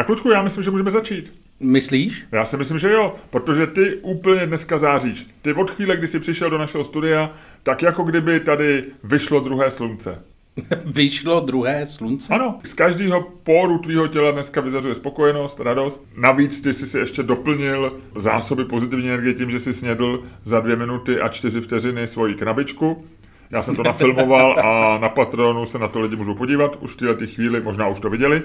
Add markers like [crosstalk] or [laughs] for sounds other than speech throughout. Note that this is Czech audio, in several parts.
Tak Lučku, já myslím, že můžeme začít. Myslíš? Já si myslím, že jo, protože ty úplně dneska záříš. Ty od chvíle, kdy jsi přišel do našeho studia, tak jako kdyby tady vyšlo druhé slunce. [laughs] Vyšlo druhé slunce? Ano, z každého poru tvýho těla dneska vyzařuje spokojenost, radost. Navíc ty jsi si ještě doplnil zásoby pozitivní energie tím, že jsi snědl za dvě minuty a čtyři vteřiny svoji krabičku. Já jsem to nafilmoval a na Patronu se na to lidi můžou podívat. Už v této chvíli možná už to viděli.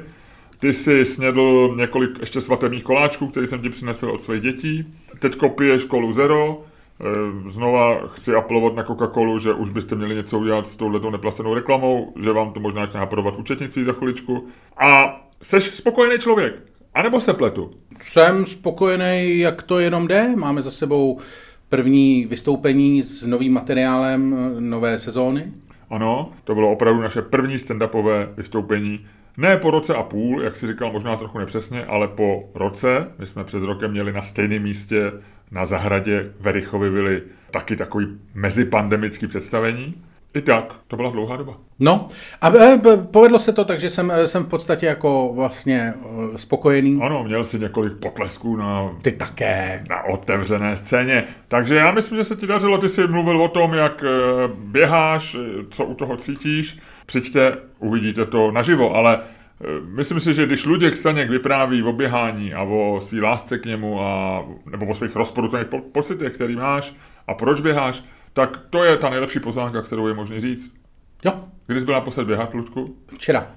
Ty jsi snědl několik ještě svatebních koláčků, který jsem ti přinesl od svých dětí. Teď piješ školu Zero. E, znova chci apelovat na Coca-Colu, že už byste měli něco udělat s touhletou neplacenou reklamou, že vám to možná ještě napadovat účetnictví za chviličku. A jsi spokojený člověk. A nebo se pletu? Jsem spokojený, jak to jenom jde. Máme za sebou první vystoupení s novým materiálem eh, nové sezóny. Ano, to bylo opravdu naše první stand-upové vystoupení. Ne po roce a půl, jak si říkal, možná trochu nepřesně, ale po roce. My jsme před rokem měli na stejném místě na zahradě Verichovy byli taky takový mezipandemický představení. I tak, to byla dlouhá doba. No, a e, povedlo se to, takže jsem, jsem v podstatě jako vlastně e, spokojený. Ano, měl si několik potlesků na, Ty také. na otevřené scéně. Takže já myslím, že se ti dařilo, ty jsi mluvil o tom, jak běháš, co u toho cítíš. Přijďte, uvidíte to naživo, ale Myslím si, že když Luděk Staněk vypráví o běhání a o svý lásce k němu, a, nebo o svých rozporuplných pocitech, který máš a proč běháš, tak to je ta nejlepší pozvánka, kterou je možné říct. Jo. Kdy jsi byl naposled běhat, Ludku? Včera.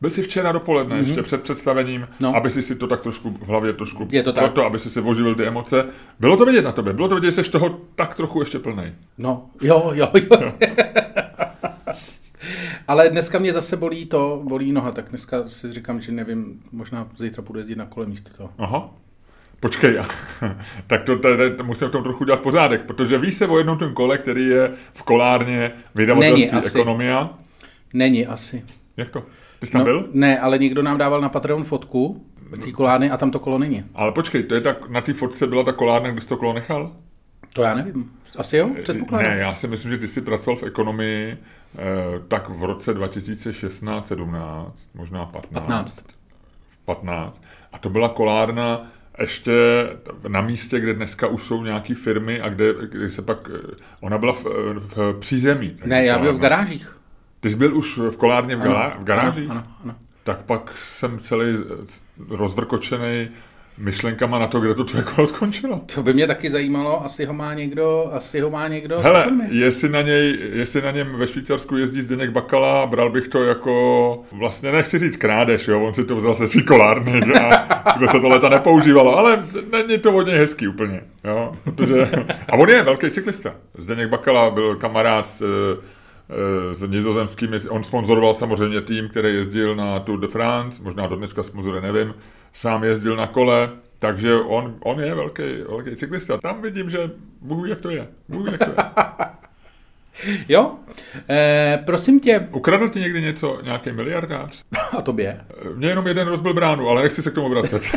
Byl jsi včera dopoledne, mm-hmm. ještě před představením, no. aby si si to tak trošku v hlavě trošku, je to tak. proto, aby si si oživil ty emoce. Bylo to vidět na tobě, bylo to vidět, že jsi toho tak trochu ještě plnej. No, jo, jo, jo. [laughs] Ale dneska mě zase bolí to, bolí noha, tak dneska si říkám, že nevím, možná zítra budu jezdit na kole místo toho. Aha. Počkej, [laughs] tak to, to, to, musím v tom trochu dělat pořádek, protože ví se o jednom tom kole, který je v kolárně vydavatelství Ekonomia. Není asi. Jak to? Ty jsi tam no, byl? Ne, ale někdo nám dával na Patreon fotku té kolárny a tam to kolo není. Ale počkej, to je tak, na té fotce byla ta kolárna, kde jsi to kolo nechal? To já nevím. Asi jo, předpokládám. Ne, já si myslím, že ty jsi pracoval v ekonomii eh, tak v roce 2016, 17, možná 15. 15. 15. A to byla kolárna ještě na místě, kde dneska už jsou nějaké firmy a kde, kde se pak, eh, ona byla v, v přízemí. Ne, já byl v garážích. Ty jsi byl už v kolárně v, galá, v garážích? Ano, ano, ano. Tak pak jsem celý rozvrkočený myšlenkama na to, kde to tvoje kolo skončilo. To by mě taky zajímalo, asi ho má někdo, asi ho má někdo. Hele, jestli na, něj, jestli na něm ve Švýcarsku jezdí Zdeněk Bakala, bral bych to jako, vlastně nechci říct krádež, jo, on si to vzal se svý kolárny a [laughs] kde se to leta nepoužívalo, ale není to od něj hezký úplně, jo, protože, a on je velký cyklista. Zdeněk Bakala byl kamarád s, eh, s nizozemskými, on sponzoroval samozřejmě tým, který jezdil na Tour de France, možná do dneska sponzoruje, nevím, sám jezdil na kole, takže on, on je velký, velký cyklista. Tam vidím, že Bůh jak to je. Bůh jak to je. [laughs] Jo, e, prosím tě. Ukradl ti někdy něco, nějaký miliardář? [laughs] A tobě? Mně jenom jeden rozbil bránu, ale nechci se k tomu vracet. [laughs]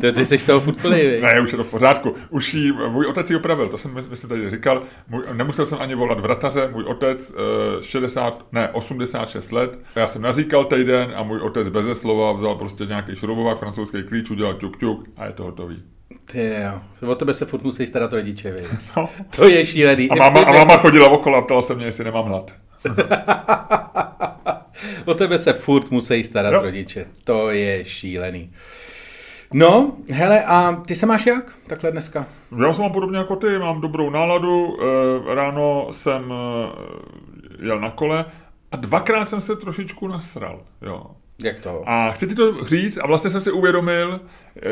to ty jsi toho furt plný, Ne, už je to v pořádku. Už jí, můj otec ji opravil, to jsem myslím tady říkal. Můj, nemusel jsem ani volat vrataře, můj otec 60, eh, ne, 86 let. Já jsem nazíkal týden a můj otec beze slova vzal prostě nějaký šroubovák, francouzský klíč, udělal ťuk ťuk a je to hotový. Ty jo, o tebe se furt musí starat rodiče. [laughs] No. To je šílený. A máma, a máma chodila okolo a ptala se mě, jestli nemám hlad. [laughs] o tebe se furt musí starat jo. rodiče. To je šílený. No, hele, a ty se máš jak takhle dneska? Já jsem mám podobně jako ty, mám dobrou náladu, eh, ráno jsem eh, jel na kole a dvakrát jsem se trošičku nasral, jo. Jak to? A chci ti to říct a vlastně jsem si uvědomil, eh,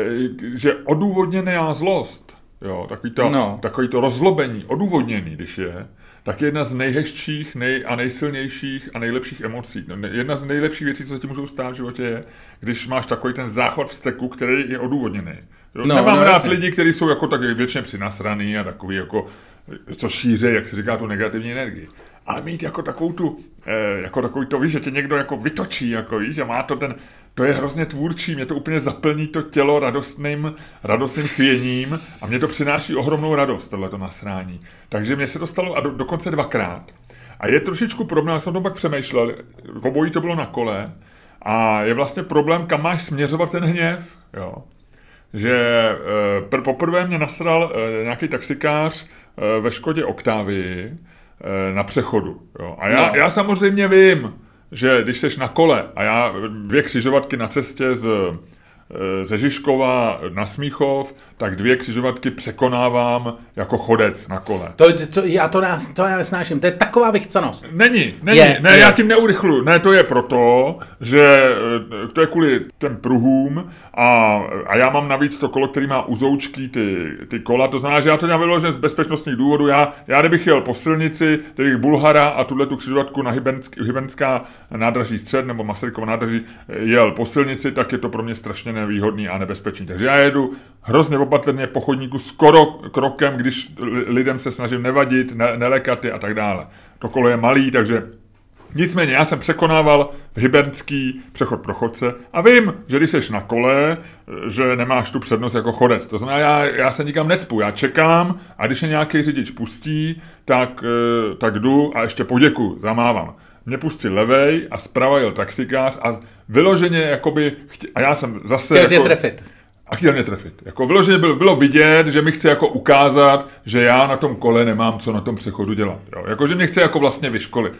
že odůvodněná zlost, jo, takový to, no. takový to rozlobení, odůvodněný, když je, tak je jedna z nejhezčích nej, a nejsilnějších a nejlepších emocí. No, jedna z nejlepších věcí, co se ti můžou stát v životě, je, když máš takový ten záchod vzteku, který je odůvodněný. Jo? No, Nemám no, rád jasně. lidi, kteří jsou jako tak většině přinasraný a takový jako, co šíří, jak se říká, tu negativní energii. Ale mít jako takovou tu, eh, jako takový to, víš, že tě někdo jako vytočí, jako víš, a má to ten, to je hrozně tvůrčí, mě to úplně zaplní to tělo radostným, radostným chvěním a mě to přináší ohromnou radost, tohleto nasrání. Takže mě se to stalo a do, dokonce dvakrát. A je trošičku podobné, já jsem to pak přemýšlel, obojí to bylo na kole, A je vlastně problém, kam máš směřovat ten hněv. Jo. Že e, poprvé mě nasral e, nějaký taxikář e, ve Škodě Oktávii e, na přechodu. Jo. A já, no. já samozřejmě vím, že když jsi na kole a já dvě křižovatky na cestě z Eh, ze Žižkova na Smíchov, tak dvě křižovatky překonávám jako chodec na kole. To, to, já to, nás, to já nesnáším, to je taková vychcanost. Není, není, je, ne, je. já tím neurychlu. Ne, to je proto, že eh, to je kvůli těm pruhům a, a já mám navíc to kolo, který má uzoučky ty, ty kola, to znamená, že já to dělám vyloženě z bezpečnostních důvodů. Já, já kdybych jel po silnici, kdybych Bulhara a tuhle tu křižovatku na Hybensk, Hybenská nádraží střed nebo Masarykovo nádraží jel po silnici, tak je to pro mě strašně nevýhodný a nebezpečný. Takže já jedu hrozně opatrně po chodníku skoro krokem, když lidem se snažím nevadit, ne, nelekat a tak dále. To kolo je malý, takže Nicméně já jsem překonával hybernský přechod pro chodce a vím, že když jsi na kole, že nemáš tu přednost jako chodec. To znamená, já, já se nikam necpu, já čekám a když je nějaký řidič pustí, tak, eh, tak jdu a ještě poděku, zamávám. Mě pustil levej a zprava jel taxikář a vyloženě jakoby, chtě, a já jsem zase... Chtěl jako, trefit. A chtěl mě trefit. Jako vyloženě bylo, bylo vidět, že mi chce jako ukázat, že já na tom kole nemám co na tom přechodu dělat. Jo? Jako, že mě chce jako vlastně vyškolit.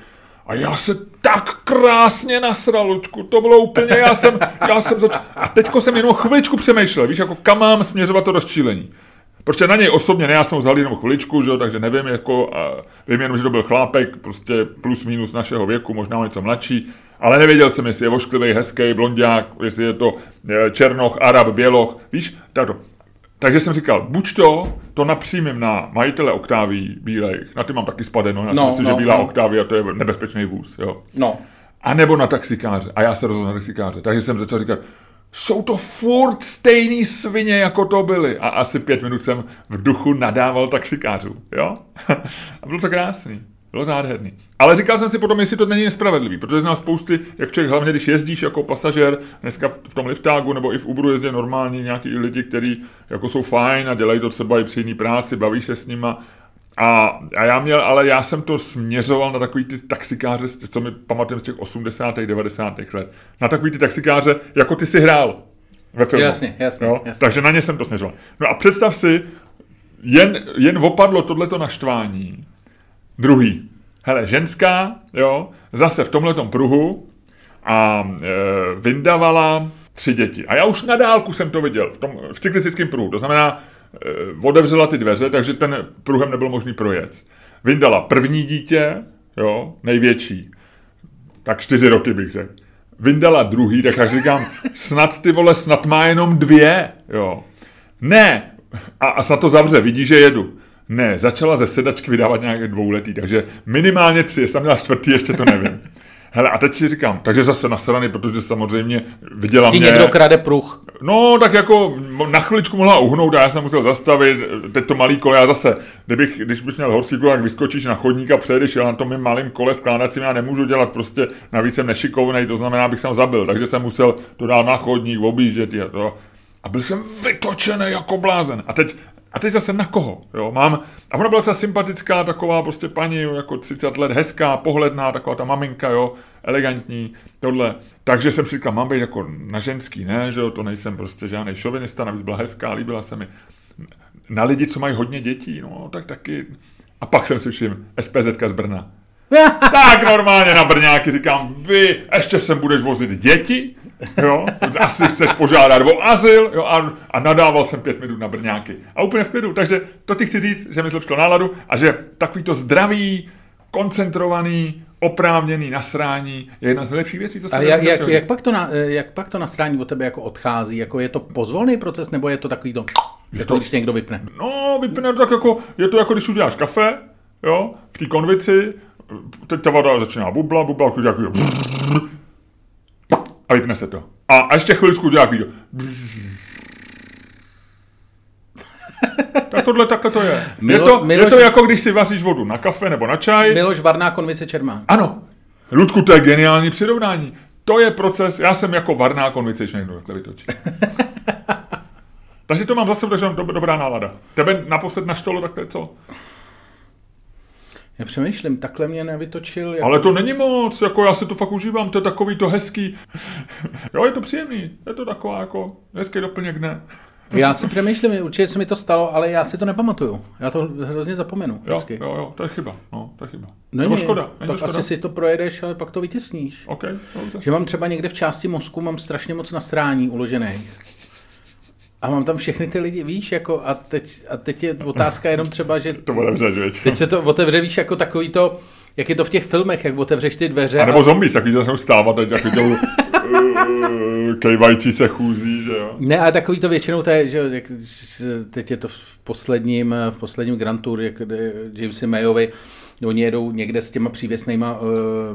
A já se tak krásně nasral, Luďku, to bylo úplně, já jsem, já jsem začal, a teďko jsem jenom chviličku přemýšlel, víš, jako kam mám směřovat to rozčílení. Protože na něj osobně, ne, já jsem ho vzal jenom chviličku, že, takže nevím, jako, a vím jenom, že to byl chlápek, prostě plus minus našeho věku, možná něco mladší, ale nevěděl jsem, jestli je vošklivý, hezký, blondák, jestli je to e, černoch, arab, běloch, víš, tato. Takže jsem říkal, buď to, to napřímím na majitele Oktáví bílejch, na ty mám taky spadeno, já no, si myslím, no, že bílá no. Oktávia to je nebezpečný vůz, jo. No. A nebo na taxikáře. A já se rozhodl na taxikáře. Takže jsem začal říkat, jsou to furt stejný svině, jako to byly. A asi pět minut jsem v duchu nadával taxikářů, jo? [laughs] A bylo to krásný. Bylo to nádherný. Ale říkal jsem si potom, jestli to není nespravedlivý, protože znám spousty, jak člověk, hlavně když jezdíš jako pasažer, dneska v tom liftágu nebo i v Uberu jezdí normální nějaký lidi, kteří jako jsou fajn a dělají to třeba i při jiný práci, baví se s nima. A, a já měl, ale já jsem to směřoval na takový ty taxikáře, co mi pamatujeme z těch 80. 90. let. Na takový ty taxikáře, jako ty si hrál ve filmu. Jasně, jasně, jo? jasně. Takže na ně jsem to směřoval. No a představ si, jen, jen opadlo tohleto naštvání, Druhý. Hele, ženská, jo, zase v tomhletom pruhu a e, vyndavala tři děti. A já už na dálku jsem to viděl, v, tom, v cyklistickém pruhu. To znamená, e, otevřela ty dveře, takže ten pruhem nebyl možný projet. Vyndala první dítě, jo, největší. Tak čtyři roky bych řekl. Vyndala druhý, tak jak říkám, snad ty vole, snad má jenom dvě, jo. Ne, a, a snad to zavře, vidí, že jedu. Ne, začala ze sedačky vydávat nějaké dvouletý, takže minimálně tři, jestli tam měla čtvrtý, ještě to nevím. [laughs] Hele, a teď si říkám, takže zase nasraný, protože samozřejmě viděla Ti mě... někdo krade pruh. No, tak jako na chviličku mohla uhnout a já jsem musel zastavit, teď to malý kole, já zase, kdybych, když bys měl horský kole, tak vyskočíš na chodník a přejdeš, já na tom mým malým kole skládacím já nemůžu dělat, prostě navíc jsem nešikovný, to znamená, abych jsem zabil, takže jsem musel to dát na chodník, objíždět a to. A byl jsem vytočený jako blázen. A teď a teď zase na koho, jo, mám, a ona byla zase sympatická, taková prostě paní, jako 30 let, hezká, pohledná, taková ta maminka, jo, elegantní, tohle. Takže jsem si říkal, mám být jako na ženský, ne, že jo, to nejsem prostě žádný šovinista, navíc byla hezká, líbila se mi. Na lidi, co mají hodně dětí, no, tak taky. A pak jsem si všiml, SPZ z Brna. [laughs] tak normálně na Brňáky říkám, vy ještě sem budeš vozit děti? Jo, asi chceš požádat o azyl, jo, a, a nadával jsem pět minut na Brňáky. A úplně v klidu, takže to ti chci říct, že mi zlepšilo náladu a že takový to zdravý, koncentrovaný, oprávněný nasrání je jedna z nejlepších věcí, co se A jak, jak, jak, pak to na, jak pak to nasrání od tebe jako odchází? Jako je to pozvolný proces, nebo je to takový to, že to, když někdo vypne? No, vypne to tak jako, je to jako když uděláš kafe, jo, v té konvici, teď ta voda začíná bubla, bubla, jako a vypne se to. A, a ještě chviličku dělá video. [laughs] Tak tohle takhle to je. Milo, je, to, Miloš, je to jako když si vaříš vodu na kafe nebo na čaj. Miloš Varná konvice Čermák. Ano. Ludku, to je geniální přirovnání. To je proces, já jsem jako varná konvice, někdo takhle vytočí. [laughs] takže to mám zase, takže mám dobrá nálada. Tebe naposled na štolu, takhle co? Já přemýšlím, takhle mě nevytočil. Jako... Ale to není moc, jako já si to fakt užívám, to je takový to hezký. [laughs] jo, je to příjemný, je to taková jako hezký doplněk, ne? Já si přemýšlím, určitě se mi to stalo, ale já si to nepamatuju. Já to hrozně zapomenu. Jo, vždycky. jo, jo, to je chyba. No, to je chyba. No Nebo škoda. Není pak to škoda? asi si to projedeš, ale pak to vytěsníš. Okay, že mám třeba někde v části mozku, mám strašně moc nasrání uložených. A mám tam všechny ty lidi, víš, jako a teď, a teď je otázka jenom třeba, že... to otevře, Teď se to otevře, víš, jako takový to, jak je to v těch filmech, jak otevřeš ty dveře. A nebo a... zombies, takový to jsou stávat, teď jako to kejvající se chůzí, že jo. Ne, ale takový to většinou, to je, že jak, teď je to v posledním, v posledním Grand Tour, jak Jamesy Mayovi, oni jedou někde s těma přívěsnýma, uh,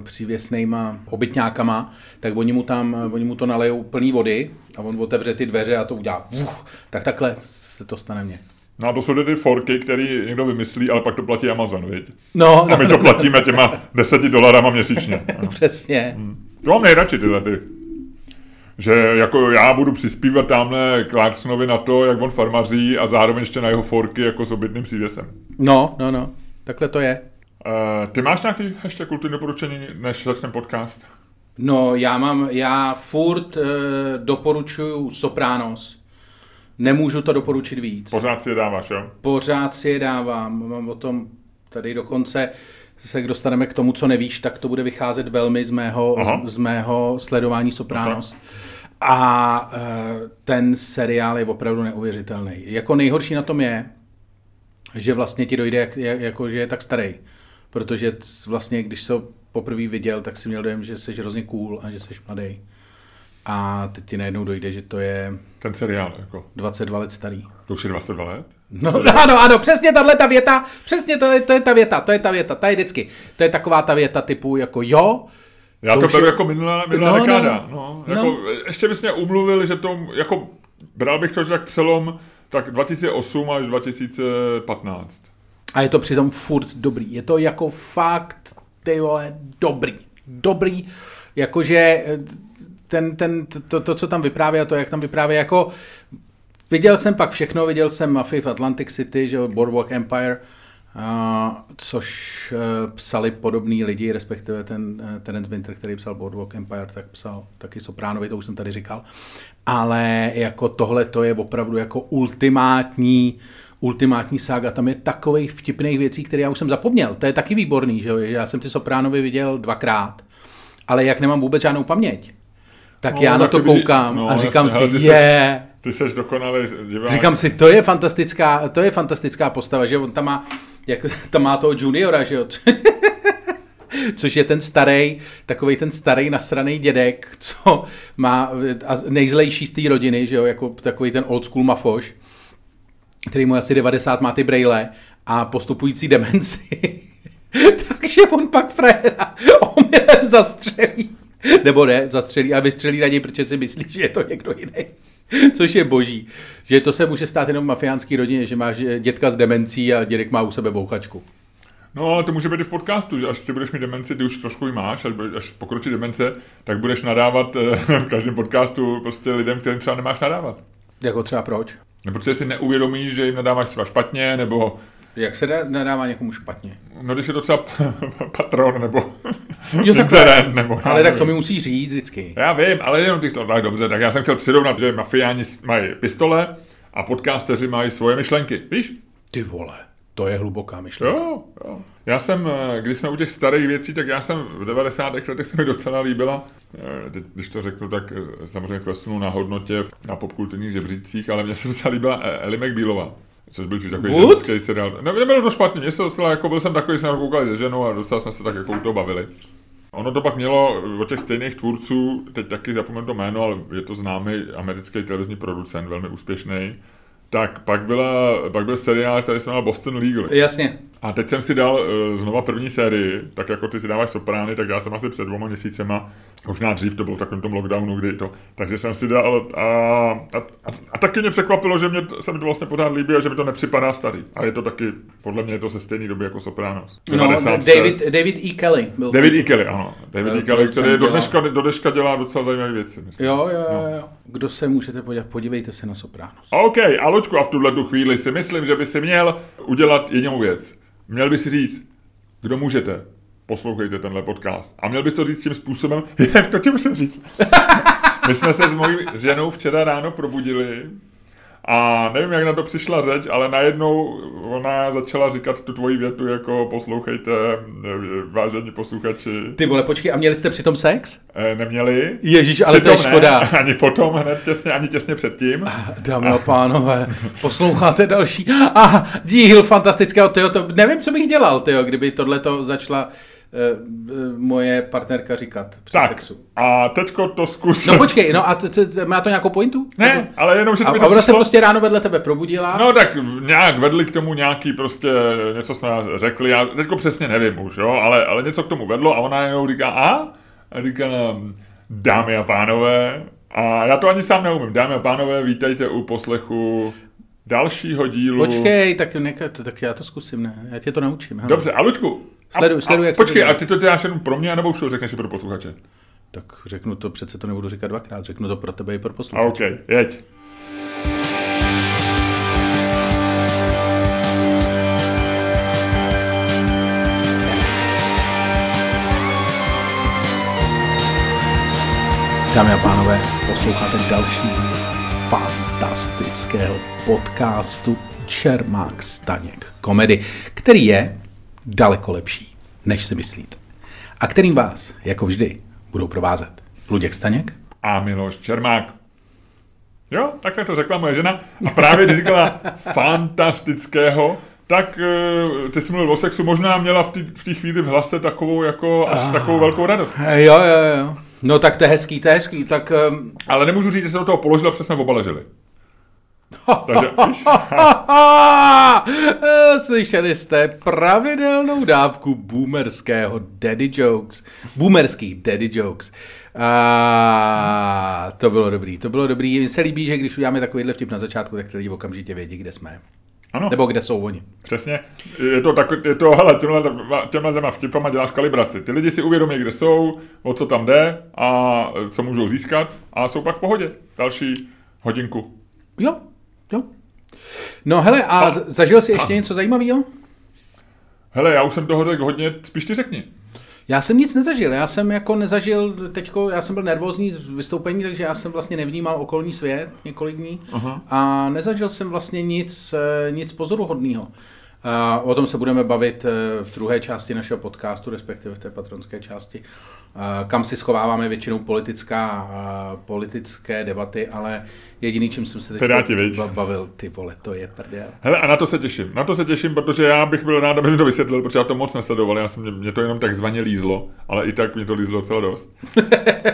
přívěsnýma obytňákama, tak oni mu tam, oni mu to nalejou plný vody a on otevře ty dveře a to udělá, uf, tak takhle se to stane mně. No a to jsou ty forky, který někdo vymyslí, ale pak to platí Amazon, viď? No, a my no, to platíme těma deseti dolarama měsíčně. [laughs] No. Přesně. Hmm. To mám nejradši tyhle ty. Že jako já budu přispívat tamhle Clarksonovi na to, jak on farmaří a zároveň ještě na jeho forky jako s obytným přívěsem. No, no, no. Takhle to je. Uh, ty máš nějaký ještě kulturní doporučení, než začneme podcast? No, já mám, já furt uh, doporučuju Sopranos. Nemůžu to doporučit víc. Pořád si je dáváš, jo? Pořád si je dávám. Mám o tom tady dokonce se dostaneme k tomu, co nevíš, tak to bude vycházet velmi z mého, z mého sledování Sopranos. Okay. A uh, ten seriál je opravdu neuvěřitelný. Jako nejhorší na tom je, že vlastně ti dojde, jak, jako, že je tak starý. Protože vlastně, když se poprvé viděl, tak si měl dojem, že jsi hrozně cool a že jsi mladý. A teď ti najednou dojde, že to je... Ten seriál, jako. 22 let starý. To už je 22 let? No, [laughs] ano, ano, přesně tahle ta věta, přesně to je, to je ta věta, to je ta věta, ta je vždycky. To je taková ta věta typu jako jo, já to, to beru je... jako minulá, minulá no, dekáda. No, no, jako, no. Ještě bys mě umluvil, že to, jako, bral bych to, že tak přelom, tak 2008 až 2015. A je to přitom furt dobrý. Je to jako fakt, ty vole, dobrý. Dobrý, jakože ten, ten, to, to, co tam vypráví a to, jak tam vypráví, jako viděl jsem pak všechno, viděl jsem Mafii v Atlantic City, že Boardwalk Empire, a, což uh, psali podobní lidi, respektive ten uh, Terence Winter, který psal Boardwalk Empire, tak psal taky Sopránovi, to už jsem tady říkal. Ale jako tohle to je opravdu jako ultimátní ultimátní sága, tam je takových vtipných věcí, které já už jsem zapomněl. To je taky výborný, že Já jsem ty Sopránovi viděl dvakrát, ale jak nemám vůbec žádnou paměť, tak no, já na to koukám no, a říkám jasně, si, je. Yeah. Ty jsi dokonalý divák. Říkám si, to je fantastická, to je fantastická postava, že on tam má, jak, [laughs] tam má toho juniora, že jo, [laughs] což je ten starý, takový ten starý nasraný dědek, co má a nejzlejší z té rodiny, že jo, jako takový ten old school mafoš, který mu asi 90 má ty brejle a postupující demenci. [laughs] Takže on pak frajera omylem zastřelí. Nebo ne, zastřelí a vystřelí na něj, protože si myslí, že je to někdo jiný. Což je boží. Že to se může stát jenom v mafiánské rodině, že máš dětka s demencí a dědek má u sebe bouchačku. No, ale to může být i v podcastu, že až ty budeš mít demenci, ty už trošku ji máš, až, až pokročí demence, tak budeš nadávat eh, [laughs] v každém podcastu prostě lidem, kterým třeba nemáš nadávat. Jako třeba proč? Nebo protože si neuvědomíš, že jim nadáváš třeba špatně, nebo jak se nadává někomu špatně? No, když je to třeba [laughs] patron, nebo [laughs] jo, tak, nebo... Ale tak to mi musí říct vždycky. Já vím, ale jenom těch to tak dobře, tak já jsem chtěl přirovnat, že mafiáni mají pistole a podcasteři mají svoje myšlenky, víš? Ty vole, to je hluboká myšlenka. Jo, jo. Já jsem, eh, když jsme u těch starých věcí, tak já jsem v 90. letech se mi docela líbila, eh, když to řeknu, tak eh, samozřejmě klesnu na hodnotě na popkulturních žebřících, ale mně se docela líbila Ellie McBealová. Což byl takový ženský seriál. Ne, nebylo to špatně, mě se docela, jako byl jsem takový, jsem koukal se ženou a docela jsme se tak jako u toho bavili. Ono to pak mělo od těch stejných tvůrců, teď taky zapomenu to jméno, ale je to známý americký televizní producent, velmi úspěšný, tak pak, byla, pak byl seriál, který se jmenoval Boston Legal. Jasně. A teď jsem si dal uh, znova první sérii, tak jako ty si dáváš Soprány, tak já jsem asi před dvoma měsícema, možná dřív to bylo v takovém tom lockdownu, kdy to, takže jsem si dal a, a, a, a taky mě překvapilo, že mě, se mi to vlastně pořád líbí a že mi to nepřipadá starý. A je to taky, podle mě je to se stejný doby jako Sopranos. No, David, David E. Kelly byl David E. Kelly, ano. David E. Kelly, který do dneška, do dneška dělá docela zajímavé věci. Myslím. Jo, jo, jo, jo. Kdo se můžete podívat, podívejte se na Sopranos. OK, a Luďku, a v tuhle chvíli si myslím, že by si měl udělat jedinou věc měl by si říct, kdo můžete, poslouchejte tenhle podcast. A měl bys to říct tím způsobem, [laughs] jak to ti musím říct. [laughs] My jsme se s mojí ženou včera ráno probudili a nevím, jak na to přišla řeč, ale najednou ona začala říkat tu tvoji větu jako poslouchejte, vážení posluchači. Ty vole, počkej, a měli jste přitom sex? E, neměli. Ježíš, ale přitom to je škoda. Ne, [laughs] ani potom, hned těsně, ani těsně předtím. Dámy a pánové, posloucháte další. A díl fantastického, tyjo, to, nevím, co bych dělal, tyjo, kdyby tohle to začala moje partnerka říkat při tak, sexu. a teďko to zkus. No počkej, no a t- t- má to nějakou pointu? Ne, Nebo? ale jenom, že to A ona se prostě ráno vedle tebe probudila? No tak nějak vedli k tomu nějaký prostě, něco jsme řekli, já teďko přesně nevím už, jo, ale, ale něco k tomu vedlo a ona jenom říká, a? A říká nám, dámy a pánové, a já to ani sám neumím, dámy a pánové, vítejte u poslechu dalšího dílu. Počkej, tak, neka, tak já to zkusím, ne? Já tě to naučím. Hele. Dobře, a Luďku, Sleduj, sleduj, jak Počkej, a ty to děláš jenom pro mě, nebo už to řekneš i pro posluchače? Tak řeknu to, přece to nebudu říkat dvakrát, řeknu to pro tebe i pro posluchače. OK, jeď. Dámy a pánové, posloucháte další fantastického podcastu Čermák Staněk komedy, který je daleko lepší, než si myslíte. A kterým vás, jako vždy, budou provázet Luděk Staněk a Miloš Čermák. Jo, takhle to řekla moje žena. A právě když říkala fantastického, tak uh, ty jsi mluvil o sexu, možná měla v té v chvíli v hlase takovou jako až uh, takovou velkou radost. Jo, jo, jo. No tak to je hezký, to je hezký, tak... Um... Ale nemůžu říct, že se do toho položila, protože jsme obaležili. Takže, [laughs] Slyšeli jste pravidelnou dávku boomerského daddy jokes. Boomerských daddy jokes. A to bylo dobrý, to bylo dobrý. Mně se líbí, že když uděláme takovýhle vtip na začátku, tak ty lidi okamžitě vědí, kde jsme. Ano. Nebo kde jsou oni. Přesně. Je to, tak, je to hele, těmhle, těmhle těma vtipama děláš kalibraci. Ty lidi si uvědomí, kde jsou, o co tam jde a co můžou získat a jsou pak v pohodě. Další hodinku. Jo, Jo. No hele, a, a zažil jsi ještě a. něco zajímavého? Hele, já už jsem toho řekl hodně, spíš ty řekni. Já jsem nic nezažil, já jsem jako nezažil, teďko, já jsem byl nervózní z vystoupení, takže já jsem vlastně nevnímal okolní svět několik dní Aha. a nezažil jsem vlastně nic, eh, nic pozoruhodného. O tom se budeme bavit eh, v druhé části našeho podcastu, respektive v té patronské části, kam si schováváme většinou politická, politické debaty, ale jediný, čím jsem se teď bavil, ty vole, to je prdel. Hele, a na to se těším. Na to se těším, protože já bych byl rád, aby to vysvětlil, protože já to moc nesledoval, já jsem, mě, mě to jenom takzvaně lízlo, ale i tak mě to lízlo docela dost.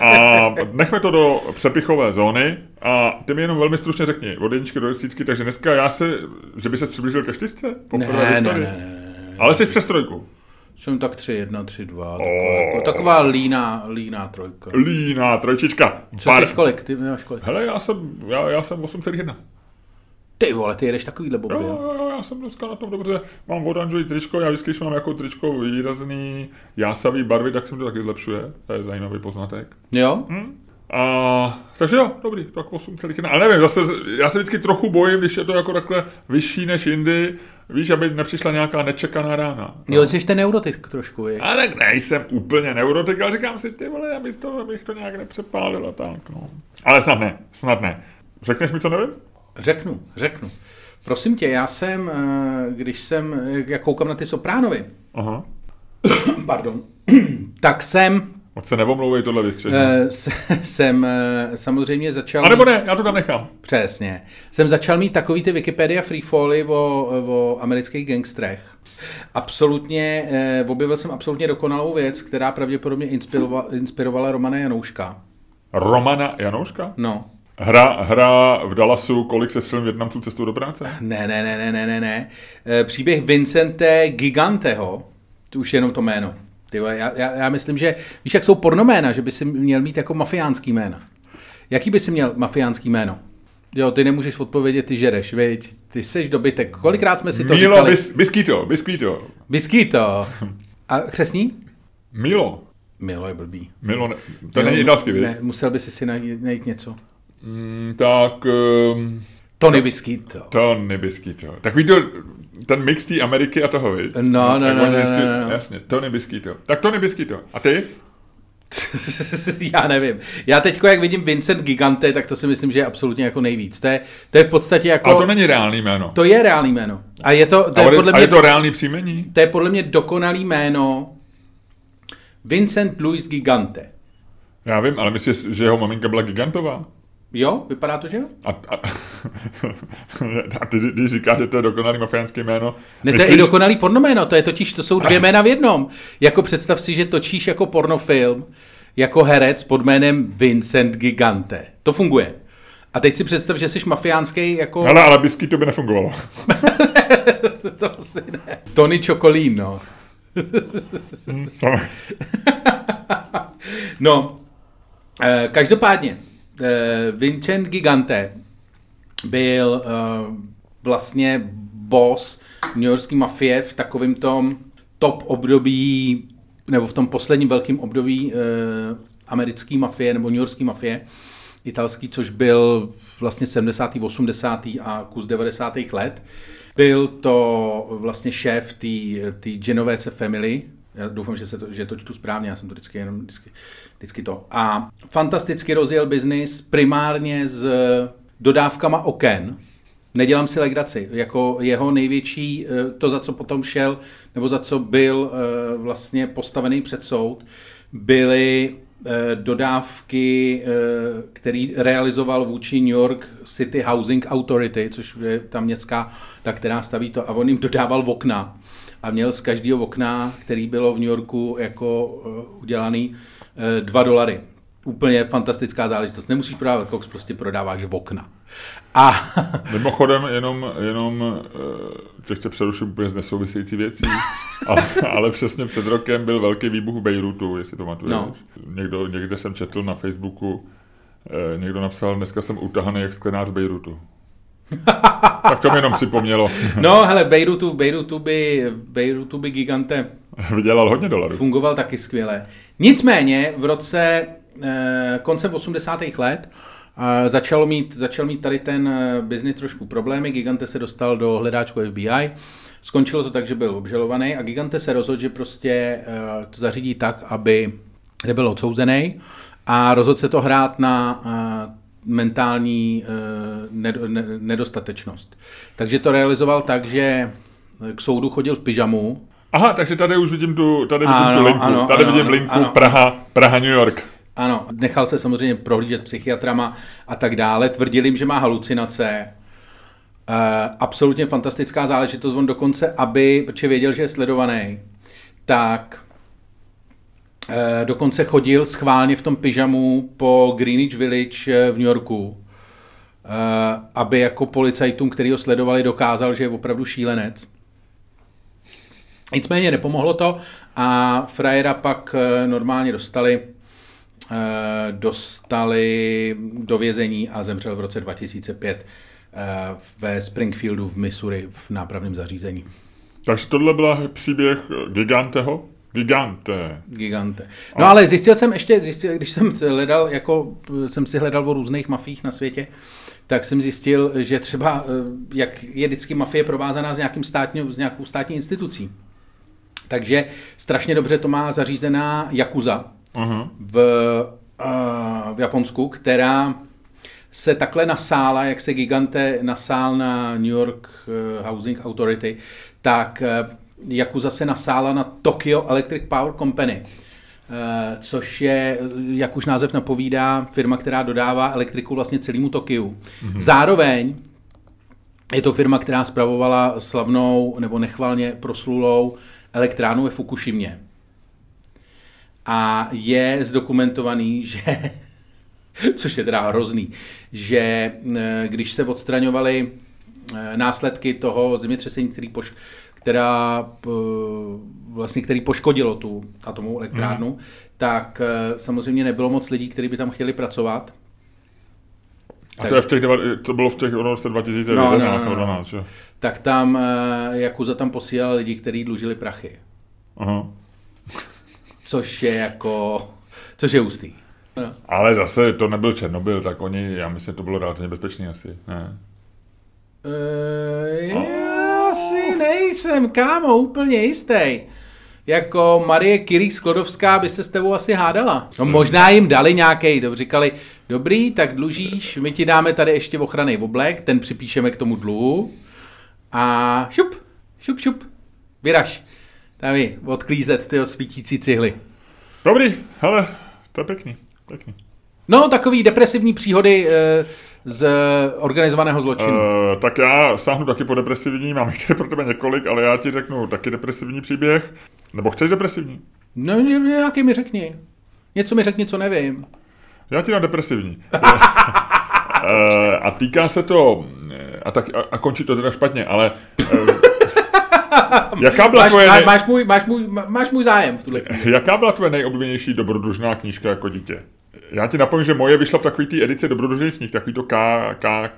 A nechme to do přepichové zóny a ty mi jenom velmi stručně řekni, od jedničky do desítky, takže dneska já se, že by se přiblížil ke čtyřce? Ne, ne, ne, ne, ne, Ale jsi v přestrojku. Jsem tak 3, 1, 3, 2. Taková, oh. jako, taková líná, líná trojka. Líná trojčička. Co Bar... jsi kolik? Ty máš kolik? Hele, já jsem, já, já jsem 8,1. Ty vole, ty jedeš takovýhle bobě. Jo, jo, jo, já jsem dneska na tom dobře. Mám oranžový tričko, já vždycky, když mám jako tričko výrazný jásavý barvy, tak se mi to taky zlepšuje. To je zajímavý poznatek. Jo? Hm? A, takže jo, dobrý, tak 8,1. Ale nevím, zase já se vždycky trochu bojím, když je to jako takhle vyšší než jindy, víš, aby nepřišla nějaká nečekaná rána. No. Jo, jsi ten neurotik trošku, je. A tak nejsem úplně neurotik, ale říkám si, ty vole, abych to, abych to nějak nepřepálil a tak, no. Ale snad ne, snad ne. Řekneš mi, co nevím? Řeknu, řeknu. Prosím tě, já jsem, eh, když jsem, jak koukám na ty Sopránovi, Aha. [coughs] pardon, [coughs] tak jsem Moc se nevomlouvej tohle vystřihnout. Uh, [laughs] jsem uh, samozřejmě začal... A nebo ne, já to tam nechám. Přesně. Jsem začal mít takový ty Wikipedia freefally o, o amerických gangstrech. Absolutně, uh, objevil jsem absolutně dokonalou věc, která pravděpodobně inspirovala, inspirovala Romana Janouška. Romana Janouška? No. Hra, hra v Dallasu, kolik se silím Větnamců cestou do práce? Ne, ne, ne, ne, ne, ne, ne. Příběh Vincente Giganteho, to už je jenom to jméno. Ty, já, já, já, myslím, že víš, jak jsou pornoména, že by si měl mít jako mafiánský jméno. Jaký by si měl mafiánský jméno? Jo, ty nemůžeš odpovědět, ty žereš, viď? Ty seš dobytek. Kolikrát jsme si to Milo říkali? Bis, biskito, biskito. Biskito. A křesní? Milo. Milo je blbý. Milo, ne, to Milo, není italský, Ne, musel by si si najít, najít něco. Mm, tak... Um, Tony Biskito. Tony Biskito. Takový to ten mix té Ameriky a toho, víš? No, no, no, no, vždycky, no, no, no. Jasně, Tony Biscuito. Tak Tony Biscuito. A ty? [laughs] Já nevím. Já teď, jak vidím Vincent Gigante, tak to si myslím, že je absolutně jako nejvíc. To je, to je v podstatě jako... A to není reálný jméno. To je reálný jméno. A je to, to je, podle mě, a je to reálný příjmení? To je podle mě dokonalý jméno Vincent Louis Gigante. Já vím, ale myslíš, že jeho maminka byla gigantová? Jo, vypadá to, že jo? A, a, [laughs] a ty, když říkáš, že to je dokonalý mafiánský jméno... Ne, myslíš... to je i dokonalý pornoméno, to je totiž, to jsou dvě [laughs] jména v jednom. Jako představ si, že točíš jako pornofilm, jako herec pod jménem Vincent Gigante. To funguje. A teď si představ, že jsi mafiánský jako... Ale arabisky to by nefungovalo. [laughs] to asi ne. Tony Chocolín, no. no, eh, každopádně, Vincent Gigante byl uh, vlastně boss New Yorkské mafie v takovém tom top období, nebo v tom posledním velkém období uh, americké mafie nebo New Yorkské mafie, italský, což byl vlastně 70. 80. a kus 90. let. Byl to vlastně šéf té Genovese Family, já doufám, že, se to, že to čtu správně, já jsem to vždycky jenom vždycky, vždycky to. A fantasticky rozjel biznis primárně s dodávkama oken. Nedělám si legraci. Jako jeho největší, eh, to, za co potom šel, nebo za co byl eh, vlastně postavený před soud, byly eh, dodávky, který realizoval vůči New York City Housing Authority, což je ta městská, ta, která staví to, a on jim dodával okna a měl z každého okna, který bylo v New Yorku jako uh, udělaný, uh, dva dolary. Úplně fantastická záležitost. Nemusíš prodávat koks, prostě prodáváš v okna. A... [laughs] Mimochodem, jenom, jenom uh, tě chci přerušit úplně z nesouvisející věcí, ale, [laughs] ale přesně před rokem byl velký výbuch v Bejrutu, jestli to matuješ. No. Někdo, někde jsem četl na Facebooku, někdo napsal, dneska jsem utahaný jak sklenář Bejrutu [laughs] tak to mi jenom připomnělo. no, hele, Bejrutu, v Bejrutu by, v Bejrutu by gigante vydělal hodně dolarů. Fungoval taky skvěle. Nicméně v roce eh, koncem 80. let eh, začal, mít, začal mít tady ten eh, biznis trošku problémy. Gigante se dostal do hledáčku FBI. Skončilo to tak, že byl obžalovaný a Gigante se rozhodl, že prostě eh, to zařídí tak, aby nebyl odsouzený a rozhodl se to hrát na eh, mentální uh, nedostatečnost. Takže to realizoval tak, že k soudu chodil v pyžamu. Aha, takže tady už vidím tu, tady vidím ano, tu linku. Ano, tady ano, vidím ano, linku ano, Praha, Praha, New York. Ano, nechal se samozřejmě prohlížet psychiatrama a tak dále. Tvrdil jim, že má halucinace. Uh, absolutně fantastická záležitost. On dokonce, aby, protože věděl, že je sledovaný, tak Eh, dokonce chodil schválně v tom pyžamu po Greenwich Village eh, v New Yorku, eh, aby jako policajtům, který ho sledovali, dokázal, že je opravdu šílenec. Nicméně nepomohlo to a frajera pak normálně dostali dostali do vězení a zemřel v roce 2005 ve Springfieldu v Missouri v nápravném zařízení. Takže tohle byla příběh Giganteho? Gigante. Gigante. No a... ale zjistil jsem ještě, zjistil, když jsem hledal, jako jsem si hledal o různých mafích na světě, tak jsem zjistil, že třeba, eh, jak je vždycky mafie provázaná s, nějakým státní, s nějakou státní institucí. Takže strašně dobře to má zařízená Yakuza uh-huh. v, uh, v Japonsku, která se takhle nasála, jak se Gigante nasál na New York eh, Housing Authority, tak Yakuza se nasála na Tokyo Electric Power Company, eh, což je, jak už název napovídá, firma, která dodává elektriku vlastně celému Tokiu. Mm-hmm. Zároveň je to firma, která spravovala slavnou nebo nechvalně proslulou elektránu ve Fukushimě. A je zdokumentovaný, [laughs] že, což je teda hrozný, že eh, když se odstraňovaly eh, následky toho zemětřesení, který poš, která vlastně, který poškodilo tu atomovou elektrárnu, mm. tak e, samozřejmě nebylo moc lidí, kteří by tam chtěli pracovat. A to, je v těch, to bylo v těch roce 2011 no, no, no, no. 12, že? Tak tam e, Jakuza tam posílala lidi, kteří dlužili prachy. Aha. [laughs] Což je jako, což je ústý. No. Ale zase to nebyl Černobyl, tak oni, já myslím, že to bylo relativně bezpečné asi, ne? Uh, yeah si nejsem, kámo, úplně jistý. Jako Marie Curie Sklodovská by se s tebou asi hádala. No, možná jim dali nějaký, říkali, dobrý, tak dlužíš, my ti dáme tady ještě ochranný oblek, ten připíšeme k tomu dluhu a šup, šup, šup, vyraž. Tam je odklízet ty svítící cihly. Dobrý, hele, to je pěkný, pěkný. No, takový depresivní příhody e, z organizovaného zločinu. E, tak já sáhnu taky po depresivní, mám jich pro tebe několik, ale já ti řeknu taky depresivní příběh. Nebo chceš depresivní? No, nějaký mi řekni. Něco mi řekni, co nevím. Já ti dám depresivní. [laughs] e, a týká se to, a, tak, a, a končí to teda špatně, ale... Jaká byla máš, tvoje nej... máš, můj, máš, můj, máš můj zájem v tuhle. Jaká byla tvoje nejoblíbenější dobrodružná knížka jako dítě? Já ti napomínám, že moje vyšla v takový té edici dobrodružných knih, takový to K... K...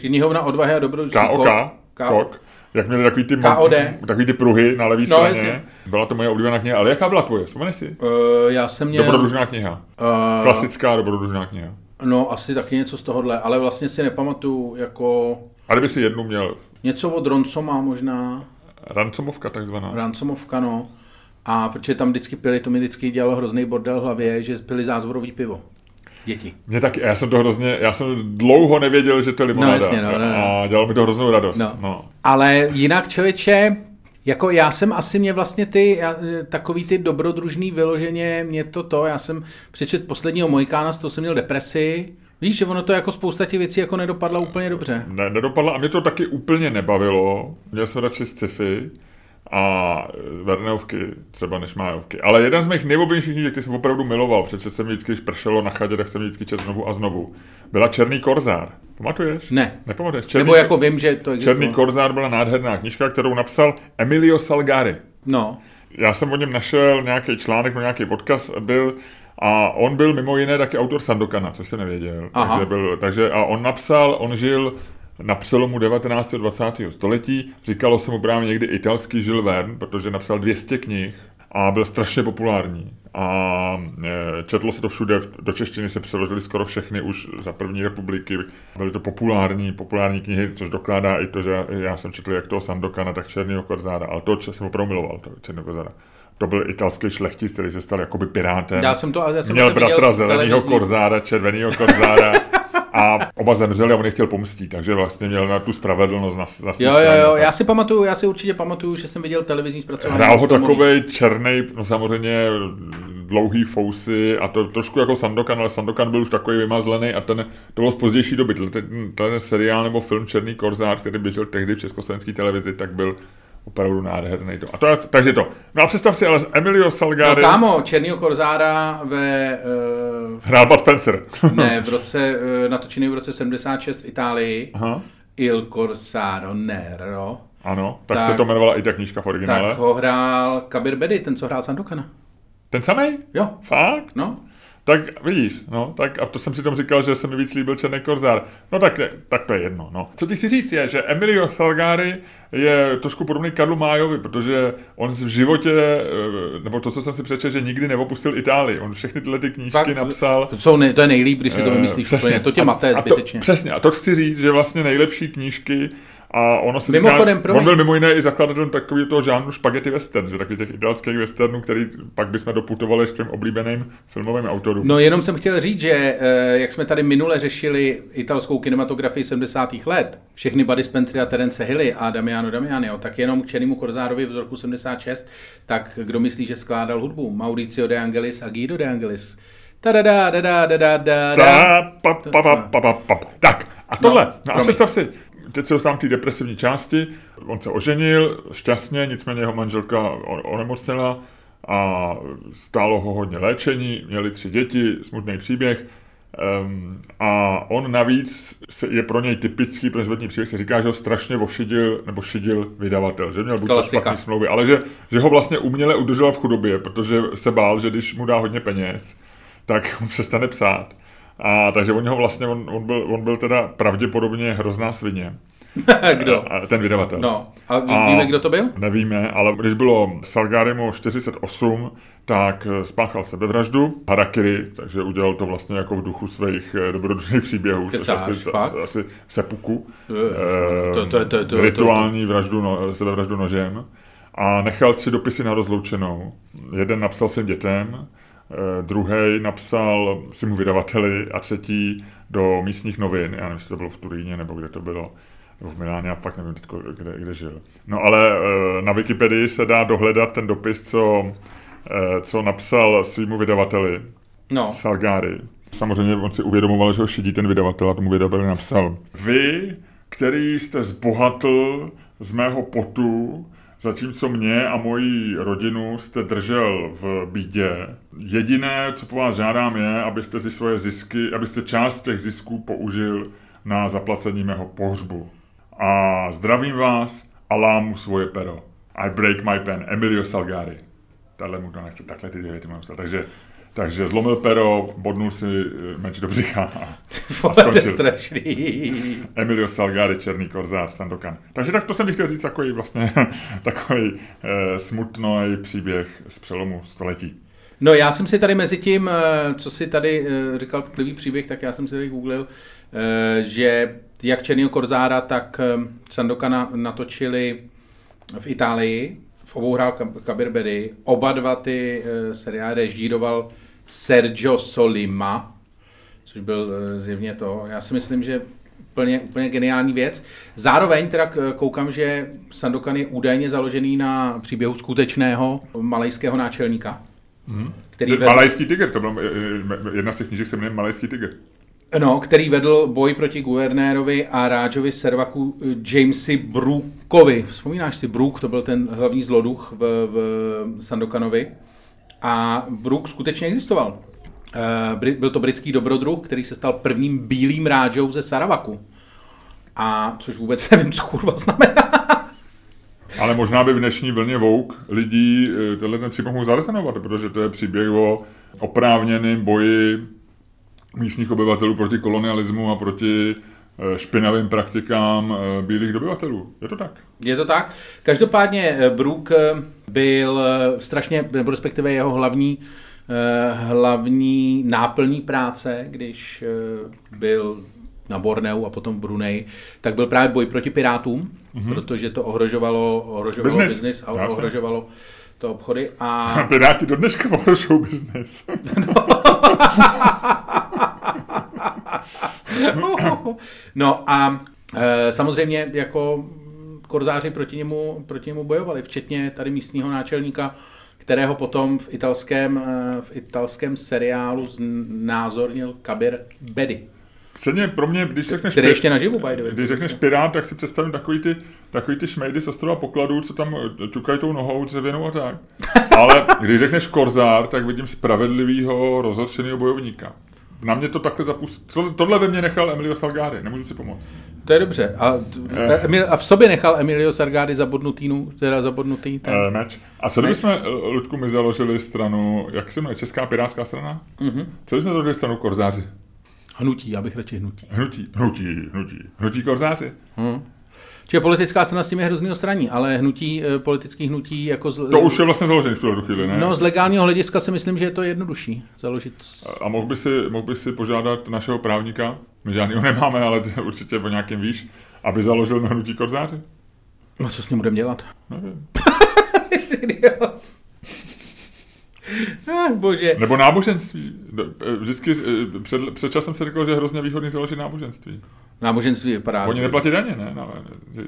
Knihovna odvahy a dobrodružství. KOK. Kok. Jak měli takový ty, KOD. takový ty pruhy na levé no, straně. Jasně. Byla to moje oblíbená kniha, ale jaká byla tvoje? Vzpomeneš si? Uh, já jsem měl... Dobrodružná kniha. Uh, Klasická dobrodružná kniha. No, asi taky něco z tohohle, ale vlastně si nepamatuju jako... A kdyby si jednu měl? Něco od Ronsoma možná. Rancomovka takzvaná. Rancomovka, no. A protože tam vždycky pili, to mi vždycky dělalo hrozný bordel v hlavě, že pili zázvorový pivo. Děti. Mě taky, já jsem to hrozně, já jsem dlouho nevěděl, že to je limonáda. No, jasně, no, no, no. A dělalo mi to hroznou radost. No. No. Ale jinak člověče, jako já jsem asi mě vlastně ty, já, takový ty dobrodružný vyloženě, mě to to, já jsem přečet posledního Mojikána, z toho jsem měl depresi, Víš, že ono to jako spousta těch věcí jako nedopadla úplně dobře. Ne, nedopadla a mě to taky úplně nebavilo. Měl jsem radši sci-fi a Verneovky, třeba než Májovky. Ale jeden z mých nejoblíbenějších knížek, který jsem opravdu miloval, přece jsem vždycky, když pršelo na chadě, tak jsem vždycky četl znovu a znovu, byla Černý korzár. Pamatuješ? Ne. Nepamatuješ? Černý, Nebo jako vím, že to existuje. Černý korzár byla nádherná knižka, kterou napsal Emilio Salgari. No. Já jsem o něm našel nějaký článek, no nějaký podcast byl, a on byl mimo jiné taky autor Sandokana, což jsem nevěděl. Aha. Takže byl, takže, a on napsal, on žil na přelomu 19. a 20. století. Říkalo se mu právě někdy italský Jules Verne, protože napsal 200 knih a byl strašně populární. A e, četlo se to všude, do češtiny se přeložily skoro všechny už za první republiky. Byly to populární, populární knihy, což dokládá i to, že já jsem četl jak toho Sandokana, tak Černýho Korzáda, ale to jsem opravdu miloval, to Černýho Korzáda to byl italský šlechtic, který se stal jakoby pirátem. Já jsem to, já jsem Měl bratra zeleného korzára, červeného korzára [laughs] a oba zemřeli a on je chtěl pomstít, takže vlastně měl na tu spravedlnost na, na Jo, jo, jo, já si pamatuju, já si určitě pamatuju, že jsem viděl televizní zpracování. Hrál ho takový černý, no samozřejmě dlouhý fousy a to trošku jako Sandokan, ale Sandokan byl už takový vymazlený a ten, to bylo z pozdější doby. Ten, ten seriál nebo film Černý korzár, který běžel tehdy v československé televizi, tak byl opravdu nádherný to. A to je, takže to. No a představ si ale Emilio Salgari. No kámo, Černýho Korzára ve... Uh, Hrál Bud Spencer. [laughs] ne, v [laughs] roce, uh, natočený v roce 76 v Itálii. Aha. Il Corsaro Nero. Ano, tak, tak, se to jmenovala i ta knížka v originále. Tak ho hrál Kabir Bedi, ten, co hrál Sandokana. Ten samý? Jo. Fakt? No. Tak vidíš, no, tak a to jsem si tom říkal, že se mi víc líbil Černý korzár. No tak, tak to je jedno, no. Co ti chci říct je, že Emilio Salgari je trošku podobný Karlu Májovi, protože on v životě, eh, nebo to, co jsem si přečetl, že nikdy neopustil Itálii. On všechny tyhle ty knížky Fakt, napsal. To, jsou nej, to je nejlíp, když si to eh, vymyslíš. Přesně. To tě maté zbytečně. A to, přesně, a to chci říct, že vlastně nejlepší knížky a ono se Mimochodem, říká, on byl mimo jiné i zakladatelem takového toho žánru spaghetti western, že takových těch italských westernů, který pak bychom doputovali s těm oblíbeným filmovým autorům. No jenom jsem chtěl říct, že eh, jak jsme tady minule řešili italskou kinematografii 70. let, všechny Buddy Spencer a Terence Hilly a Damiano Damiano, tak jenom k Černému Korzárovi v roku 76, tak kdo myslí, že skládal hudbu? Mauricio de Angelis a Guido de Angelis. Tak, a tohle, no, a představ si, teď se dostávám k té depresivní části. On se oženil šťastně, nicméně jeho manželka onemocněla a stálo ho hodně léčení, měli tři děti, smutný příběh. Um, a on navíc se, je pro něj typický pro životní příběh, se říká, že ho strašně vošidil, nebo šidil vydavatel, že měl buď to špatný smlouvy, ale že, že ho vlastně uměle udržel v chudobě, protože se bál, že když mu dá hodně peněz, tak mu přestane psát. A takže on ho vlastně, on, on, byl, on byl teda pravděpodobně hrozná svině. [laughs] kdo? Ten vydavatel. No, a víme, a kdo to byl? Nevíme, ale když bylo Salgarimu 48, tak eh, spáchal sebevraždu, harakiri, takže udělal to vlastně jako v duchu svých eh, dobrodružných příběhů, Kecáš, asi, asi sepuku, to, to, to, to, rituální vraždu, no, sebevraždu nožem a nechal tři dopisy na rozloučenou. Jeden napsal svým dětem, druhý napsal svému vydavateli a třetí do místních novin, já nevím, jestli to bylo v Turíně nebo kde to bylo, v Miláně, já fakt nevím, kde, kde žil. No ale na Wikipedii se dá dohledat ten dopis, co Eh, co napsal svýmu vydavateli, no. Salgari. Samozřejmě on si uvědomoval, že ho šidí ten vydavatel a tomu vydavateli napsal. Vy, který jste zbohatl z mého potu, zatímco mě a moji rodinu jste držel v bídě. Jediné, co po vás žádám, je, abyste ty svoje zisky, abyste část těch zisků použil na zaplacení mého pohřbu. A zdravím vás a lámu svoje pero. I break my pen. Emilio Salgari tahle mu to nechce, takhle ty dvě věty mám Takže, takže zlomil pero, bodnul si eh, meč do břicha a to je strašný. Emilio Salgari, Černý korzár, Sandokan. Takže tak to jsem chtěl říct takový vlastně [laughs] takový eh, smutný příběh z přelomu století. No já jsem si tady mezi tím, eh, co si tady eh, říkal klivý příběh, tak já jsem si tady googlil, že jak Černýho Korzára, tak Sandokana natočili v Itálii v obou hrál Kabir Bedi. Oba dva ty seriály režíroval Sergio Solima, což byl uh, zjevně to. Já si myslím, že úplně, úplně geniální věc. Zároveň teda koukám, že Sandokan je údajně založený na příběhu skutečného malajského náčelníka. Mm-hmm. Který vedl... Malajský tiger, to byl jedna z těch knížek se jmenuje Malajský tiger. No, který vedl boj proti guvernérovi a Rážovi Servaku eh, Jamesi Brookovi. Vzpomínáš si, Brook, to byl ten hlavní zloduch v, v Sandokanovi. A Brook skutečně existoval. Eh, byl to britský dobrodruh, který se stal prvním bílým Rážou ze Saravaku. A což vůbec nevím, co kurva znamená. [laughs] Ale možná by v dnešní vlně vouk lidí eh, tenhle ten příběh mohl zarezonovat, protože to je příběh o oprávněném boji místních obyvatelů proti kolonialismu a proti špinavým praktikám eh, bílých dobyvatelů. Je to tak? Je to tak. Každopádně eh, Brook byl strašně, nebo respektive jeho hlavní, hlavní náplní práce, když byl na Borneu a potom v Brunei, tak byl právě boj proti pirátům, mm-hmm. protože to ohrožovalo, ohrožovalo business, business a ohrožovalo to obchody. A... [laughs] Piráti do dneška ohrožují business. no [laughs] [laughs] a e, samozřejmě jako korzáři proti němu, proti němu bojovali, včetně tady místního náčelníka, kterého potom v italském, e, v italském seriálu znázornil Kabir Bedi. Předně pro mě, když řekneš... Který ještě naživu, by. Když řekneš pirát, tak si představím takový ty, takový ty šmejdy z ostrova pokladů, co tam čukají tou nohou dřevěnou a tak. [laughs] Ale když řekneš korzár, tak vidím spravedlivého, rozhořčeného bojovníka. Na mě to takhle zapustilo. Tohle ve mě nechal Emilio Salgari, nemůžu si pomoct. To je dobře. A, eh. Emil, a v sobě nechal Emilio Salgari zabodnutý, teda zabodnutý ten... Eh, meč. A co kdybychom, eh, Ludku, my založili stranu, jak se jmenuje, Česká pirátská strana? Mm-hmm. Co kdybychom založili stranu Korzáři? Hnutí, já bych radši hnutí. Hnutí, hnutí, hnutí. Hnutí Korzáři. Hmm. Čiže politická strana s tím je hrozný straní, ale hnutí, eh, politický hnutí jako... Z... To už je vlastně založený v tuhle chvíli, ne? No, z legálního hlediska si myslím, že je to jednodušší založit. A mohl by si, mohl by si požádat našeho právníka, my žádného [laughs] nemáme, ale určitě o nějakém víš, aby založil na hnutí korzáři? No co s ním budeme dělat? Nevím. [laughs] [laughs] Ach, bože. Nebo náboženství. Vždycky eh, před, před časem se řekl, že je hrozně výhodný založit náboženství. Náboženství je paráda. Oni neplatí daně, ne? Na,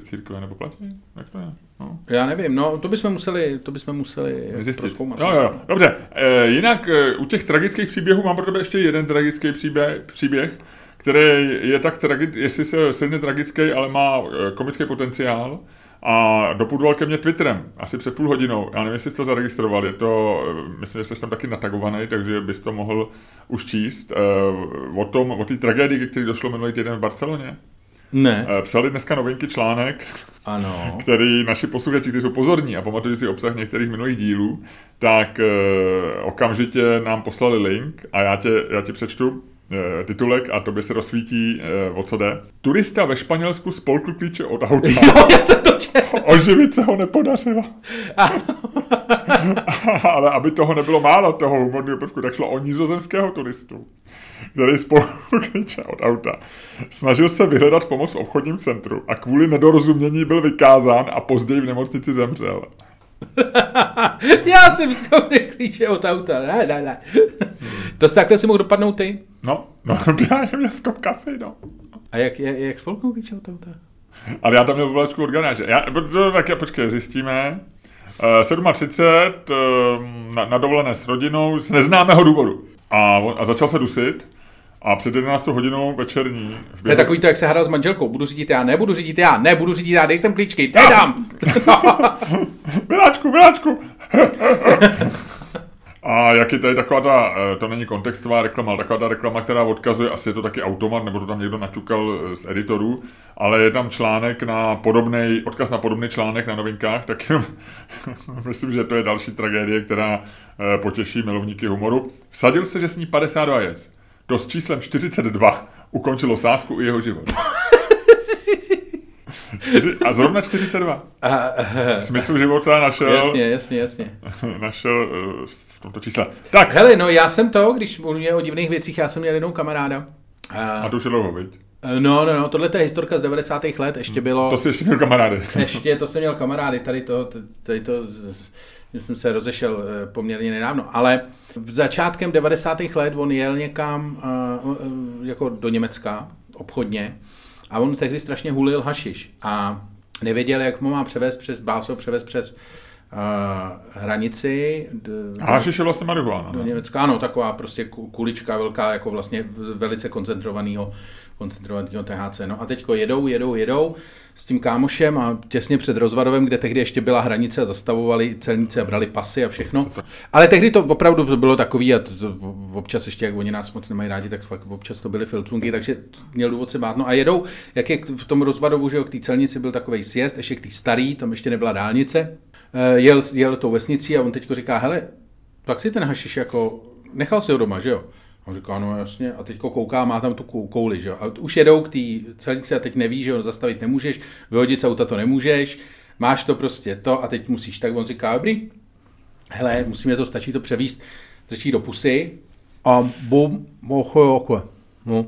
církve nebo platí? Jak to je? No. Já nevím, no to bychom museli, to bychom museli zjistit. Jo, jo, dobře. E, jinak e, u těch tragických příběhů mám pro tebe ještě jeden tragický příběh, příběh který je tak tragický, jestli se silně tragický, ale má komický potenciál a dopudoval ke mně Twitterem, asi před půl hodinou. Já nevím, jestli jsi to zaregistroval, je to, myslím, že jsi tam taky natagovaný, takže bys to mohl už číst. Uh, o tom, o té tragédii, který došlo minulý týden v Barceloně. Ne. Uh, psali dneska novinky článek, ano. [laughs] který naši posluchači, kteří jsou pozorní a pamatují si obsah některých minulých dílů, tak okamžitě nám poslali link a já tě, já tě přečtu. E, titulek a to by se rozsvítí, e, o co jde. Turista ve Španělsku spolkl klíče od auta. [laughs] Jo, já se to Oživit se ho nepodařilo. [laughs] Ale aby toho nebylo málo, toho humorního prvku, tak šlo o nizozemského turistu, který spolkl [laughs] klíče od auta. Snažil se vyhledat pomoc v obchodním centru a kvůli nedorozumění byl vykázán a později v nemocnici zemřel. [laughs] Já jsem ty klíče od auta. Ne, ne, ne. To jsi takhle si mohl dopadnout ty? No, no [laughs] já jsem měl v tom kafe, no. A jak, jak, jak spolknout klíče od auta? Ale já tam měl vlačku od garáže. Já, to, tak já počkej, zjistíme. Uh, 37, uh, na, na dovolené s rodinou, z neznámého důvodu. A, a začal se dusit. A před 11 hodinou večerní... To je takový to, jak se hrál s manželkou. Budu řídit já, nebudu řídit já, nebudu řídit já, dej sem klíčky, nedám! [laughs] miláčku, miláčku! A jak je tady taková ta, eh, to není kontextová reklama, ale taková ta reklama, která odkazuje, asi je to taky automat, nebo to tam někdo naťukal eh, z editorů, ale je tam článek na podobný, odkaz na podobný článek na novinkách, tak jenom [laughs] myslím, že to je další tragédie, která eh, potěší milovníky humoru. Vsadil se, že sní 52 jez. To s číslem 42 ukončilo sásku i jeho život. A zrovna 42. Smysl života našel... Jasně, jasně, jasně. [laughs] Našel uh, v tomto čísle. Tak. Hele, no já jsem to, když mluvíme o divných věcích, já jsem měl jednou kamaráda. A, a to už je dlouho, viď? Eh, no, no, no, tohle je historka z 90. let, ještě bylo... To jsi ještě měl kamarády. ještě, to jsem měl kamarády, tady to, tady to, jsem se rozešel eh, poměrně nedávno, ale v začátkem 90. let on jel někam uh, jako do Německa obchodně a on tehdy strašně hulil hašiš a nevěděl, jak mu má převést přes, báso převést přes hranici. A hašiš je vlastně marihuana. Do Německa, ano, taková prostě kulička velká, jako vlastně velice koncentrovaného koncentrovaného THC. No a teďko jedou, jedou, jedou s tím kámošem a těsně před rozvadovem, kde tehdy ještě byla hranice a zastavovali celníci a brali pasy a všechno. Ale tehdy to opravdu bylo takový a to, to, občas ještě, jak oni nás moc nemají rádi, tak fakt občas to byly filcunky, takže měl důvod se bát. No a jedou, jak je v tom rozvadovu, že jo, k té celnici byl takový sjezd, ještě k té starý, tam ještě nebyla dálnice, jel, jel tou vesnicí a on teďko říká, hele, pak si ten hašiš jako, nechal si ho doma, že jo? On říká, no jasně, a teď kouká, má tam tu kouli, že jo. A už jedou k té celnici a teď neví, že ho zastavit nemůžeš, vyhodit z auta to nemůžeš, máš to prostě to a teď musíš. Tak on říká, dobrý, hele, musíme to, stačí to převíst, začí do pusy a bum, ocho, ocho. No.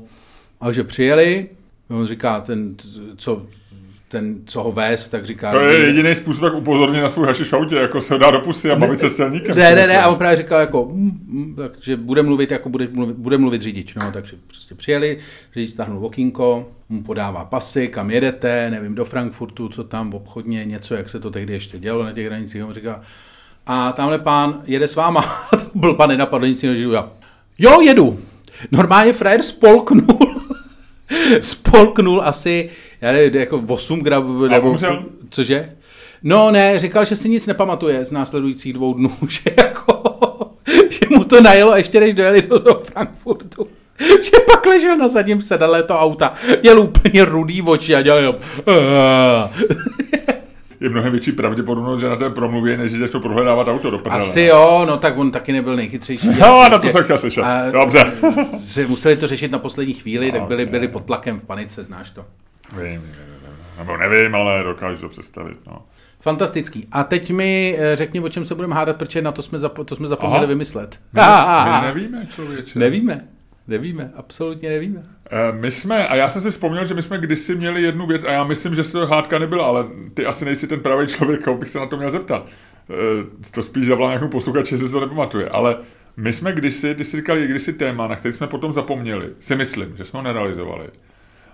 A že přijeli, on říká, ten, co ten, co ho vést, tak říká... To je jediný způsob, jak upozornit na svůj hašiš v autě, jako se dá do pusy a bavit se s celníkem. Ne, ne, ne, a on právě říkal jako, mm, mm, že bude mluvit, jako bude mluvit, bude mluvit řidič, no, takže prostě přijeli, řidič stáhnul okýnko, mu podává pasy, kam jedete, nevím, do Frankfurtu, co tam v obchodně, něco, jak se to tehdy ještě dělo na těch hranicích, on říká, a tamhle pán jede s váma, [laughs] to byl pan nenapadl nic jiného, jo, jedu. Normálně frajer spolknul [laughs] spolknul asi, já nevím, jako 8 gramů, nebo, cože? No ne, říkal, že si nic nepamatuje z následujících dvou dnů, [laughs] že jako, že mu to najelo ještě než dojeli do toho Frankfurtu. [laughs] Že pak ležel na zadním sedadle to auta, měl úplně rudý oči a dělal jenom je mnohem větší pravděpodobnost, že na té promluvě, než že to prohledávat auto do prdele. Asi jo, no tak on taky nebyl nejchytřejší. [laughs] No, prostě, na to jsem chtěl slyšet. Dobře. [laughs] Že museli to řešit na poslední chvíli, tak byli, byli pod tlakem v panice, znáš to. Vím, vím, vím. Nebo nevím, ale dokážu to představit. No. Fantastický. A teď mi eh, řekni, o čem se budeme hádat, protože na to jsme, zapo- to jsme zapomněli Aha. vymyslet. My, [laughs] my nevíme, člověče. Nevíme. Nevíme, absolutně nevíme. Eh, my jsme, a já jsem si vzpomněl, že my jsme kdysi měli jednu věc, a já myslím, že se to hádka nebyla, ale ty asi nejsi ten pravý člověk, koho bych se na to měl zeptat. Eh, to spíš zavolám nějakou že se to nepamatuje. Ale my jsme kdysi, ty jsi říkal, kdysi téma, na který jsme potom zapomněli, si myslím, že jsme ho nerealizovali.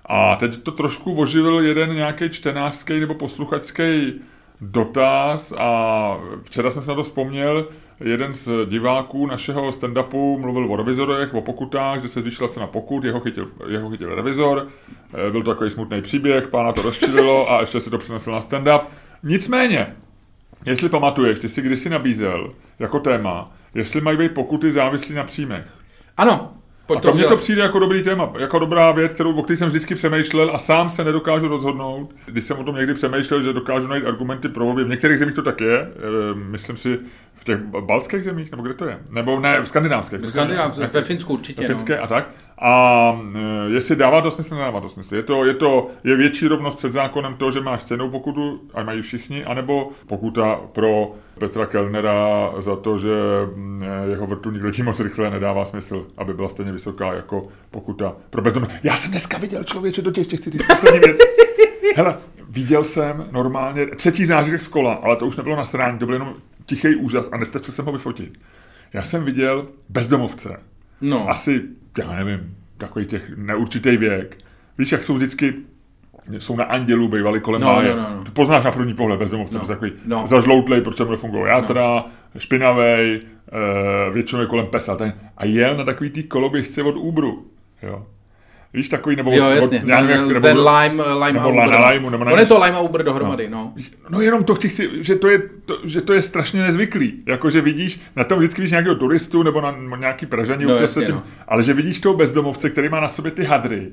A teď to trošku oživil jeden nějaký čtenářský nebo posluchačský dotaz a včera jsem se na to vzpomněl, jeden z diváků našeho stand-upu mluvil o revizorech, o pokutách, že se zvýšila cena pokut, jeho chytil, jeho chytil revizor, eh, byl to takový smutný příběh, pána to rozčililo a ještě si to přinesl na stand-up. Nicméně, jestli pamatuješ, ty jsi kdysi nabízel jako téma, jestli mají být pokuty závislí na příjmech. Ano, Pojď a to mně to přijde jako dobrý téma, jako dobrá věc, kterou, o které jsem vždycky přemýšlel a sám se nedokážu rozhodnout. Když jsem o tom někdy přemýšlel, že dokážu najít argumenty pro obě. V některých zemích to tak je, eh, myslím si, v těch balských zemích, nebo kde to je? Nebo ne, v skandinávských. V skandinávských, ve Finsku určitě. Ve finské no. a tak. a e, jestli dává to smysl, nedává to smysl. Je to, je to je větší rovnost před zákonem toho, že máš stejnou pokutu, a mají všichni, anebo pokuta pro Petra Kellnera za to, že mm, jeho vrtulník letí moc rychle, nedává smysl, aby byla stejně vysoká jako pokuta pro bezdomovce. Já jsem dneska viděl člověče do těch, těch chci říct poslední věc. Hele, viděl jsem normálně třetí zážitek z kola, ale to už nebylo na srání, to byl jenom tichý úžas a nestačil jsem ho vyfotit. Já jsem viděl bezdomovce. No. Asi, já nevím, takový těch neurčitý věk. Víš, jak jsou vždycky jsou na andělu, bývali kolem no, máje. No, no, no. To poznáš na první pohled bezdomovce, no, takový no. zažloutlej, proč mu nefungují játra, no. špinavej, e, většinou je kolem pesa. Ten, a jel na takový tý koloběžce od Uberu. Jo. Víš, takový, nebo... Jo, jasně, od, nevím, jak, nebo, ten Lime, Lime nebo a Uber. Na Lime, nebo na, On je to Lime a Uber dohromady, no. No, no jenom to chci si, že to, je, to, že to je strašně nezvyklý. Jako, že vidíš, na tom vždycky vidíš nějakého turistu, nebo na nějaký Pražaní, no, jasně, tím, no. ale že vidíš toho bezdomovce, který má na sobě ty hadry.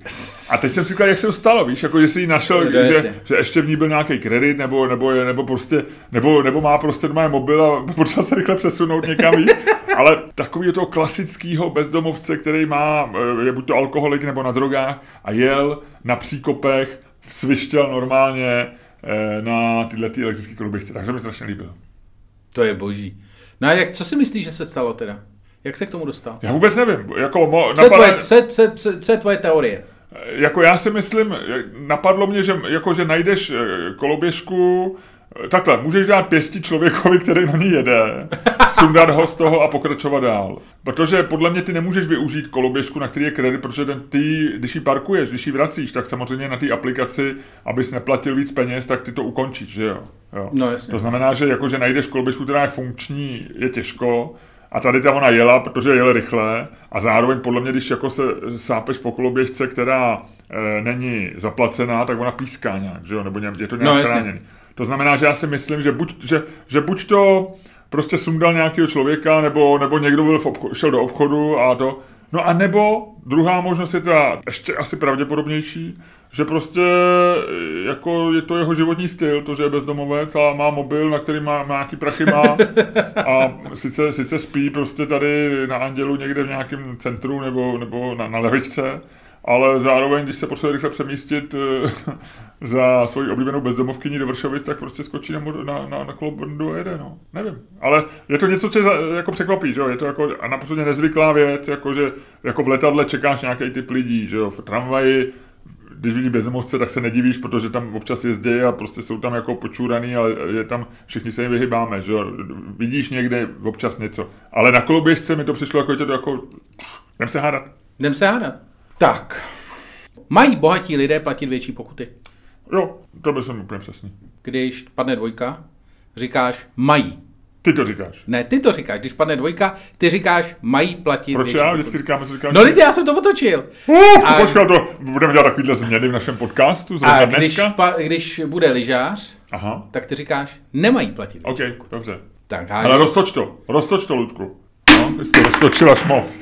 A teď jsem si říkal, jak se to stalo, víš, jako, že si ji našel, no, že, že, ještě v ní byl nějaký kredit, nebo, nebo, nebo prostě, nebo, nebo má prostě doma mobil a [laughs] potřeba se rychle přesunout někam, víš. ale takový toho klasického bezdomovce, který má, eh, je buď to alkoholik nebo na drogách a jel na příkopech, svištěl normálně eh, na tyhle ty elektrické koloběžce. Takže mi strašně líbil. To je boží. No a jak, co si myslíš, že se stalo teda? Jak se k tomu dostal? Já vůbec nevím. Jako mo, co, napadá... tvoje, co, co, co, co je tvoje teorie? Eh, jako já si myslím, napadlo mě, že, jako, že najdeš koloběžku, Takhle, můžeš dát pěstí člověkovi, který na ní jede, sundat ho z toho a pokračovat dál. Protože podle mě ty nemůžeš využít koloběžku, na který je kredit, protože ten, ty, když ji parkuješ, když ji vracíš, tak samozřejmě na té aplikaci, abys neplatil víc peněz, tak ty to ukončíš, že jo? jo. No, jasně. To znamená, že jako, že najdeš koloběžku, která je funkční, je těžko, a tady ta ona jela, protože jela rychle a zároveň podle mě, když jako se sápeš po koloběžce, která e, není zaplacená, tak ona píská nějak, že jo? nebo je to nějak no, chráněný. To znamená, že já si myslím, že buď, že, že buď to prostě sundal nějakého člověka, nebo, nebo někdo byl v obcho- šel do obchodu a to. No a nebo druhá možnost je ta ještě asi pravděpodobnější, že prostě jako je to jeho životní styl, to, že je bezdomovec a má mobil, na který má, má nějaký prachy má [laughs] a sice, sice spí prostě tady na Andělu někde v nějakém centru nebo, nebo na, na levičce, ale zároveň, když se potřebuje rychle přemístit eh, [laughs] za svoji oblíbenou bezdomovkyni do Vršovic, tak prostě skočí na, na, na, na kolo a jede, no. Nevím. Ale je to něco, co jako překvapí, že jo? Je to jako naprosto nezvyklá věc, jako že jako v letadle čekáš nějaký typ lidí, že jo? V tramvaji když vidí bezdomovce, tak se nedivíš, protože tam občas jezdí a prostě jsou tam jako počúraný, ale je tam, všichni se jim vyhybáme, že jo? Vidíš někde občas něco. Ale na koloběžce mi to přišlo jako, to jako, jdem se hádat. Jdem se hádat. Tak. Mají bohatí lidé platit větší pokuty? Jo, to by jsem úplně přesný. Když padne dvojka, říkáš mají. Ty to říkáš. Ne, ty to říkáš. Když padne dvojka, ty říkáš, mají platit Proč já vždycky říkám, co říkáš? No, lidi, já jsem to otočil. Uh, a... počkej, to budeme dělat takovýhle změny v našem podcastu a když, pa, když bude lyžář, Aha. tak ty říkáš, nemají platit. OK, dobře. Tak, Ale roztoč to, roztoč to, Ludku. No, ty jsi to roztočil až moc.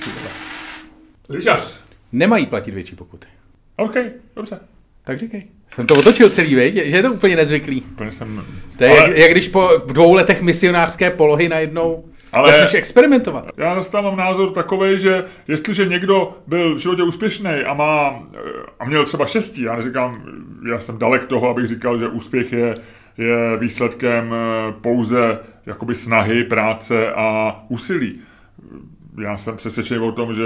Lyžař. Nemají platit větší pokuty. OK, dobře. Tak říkej. Jsem to otočil celý, veď? že je to úplně nezvyklý. Úplně jsem... To je ale... jak, jak, když po dvou letech misionářské polohy najednou ale začneš experimentovat. Já zastávám názor takový, že jestliže někdo byl v životě úspěšný a má a měl třeba štěstí, já neříkám, já jsem dalek toho, abych říkal, že úspěch je, je výsledkem eh, pouze jakoby snahy, práce a úsilí. Já jsem přesvědčený o tom, že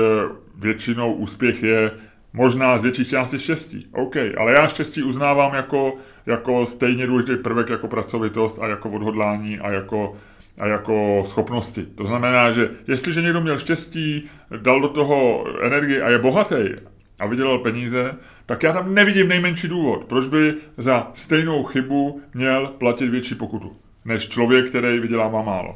většinou úspěch je Možná z větší části štěstí. OK, ale já štěstí uznávám jako, jako stejně důležitý prvek jako pracovitost a jako odhodlání a jako, a jako schopnosti. To znamená, že jestliže někdo měl štěstí, dal do toho energii a je bohatý a vydělal peníze, tak já tam nevidím nejmenší důvod, proč by za stejnou chybu měl platit větší pokutu, než člověk, který vydělává málo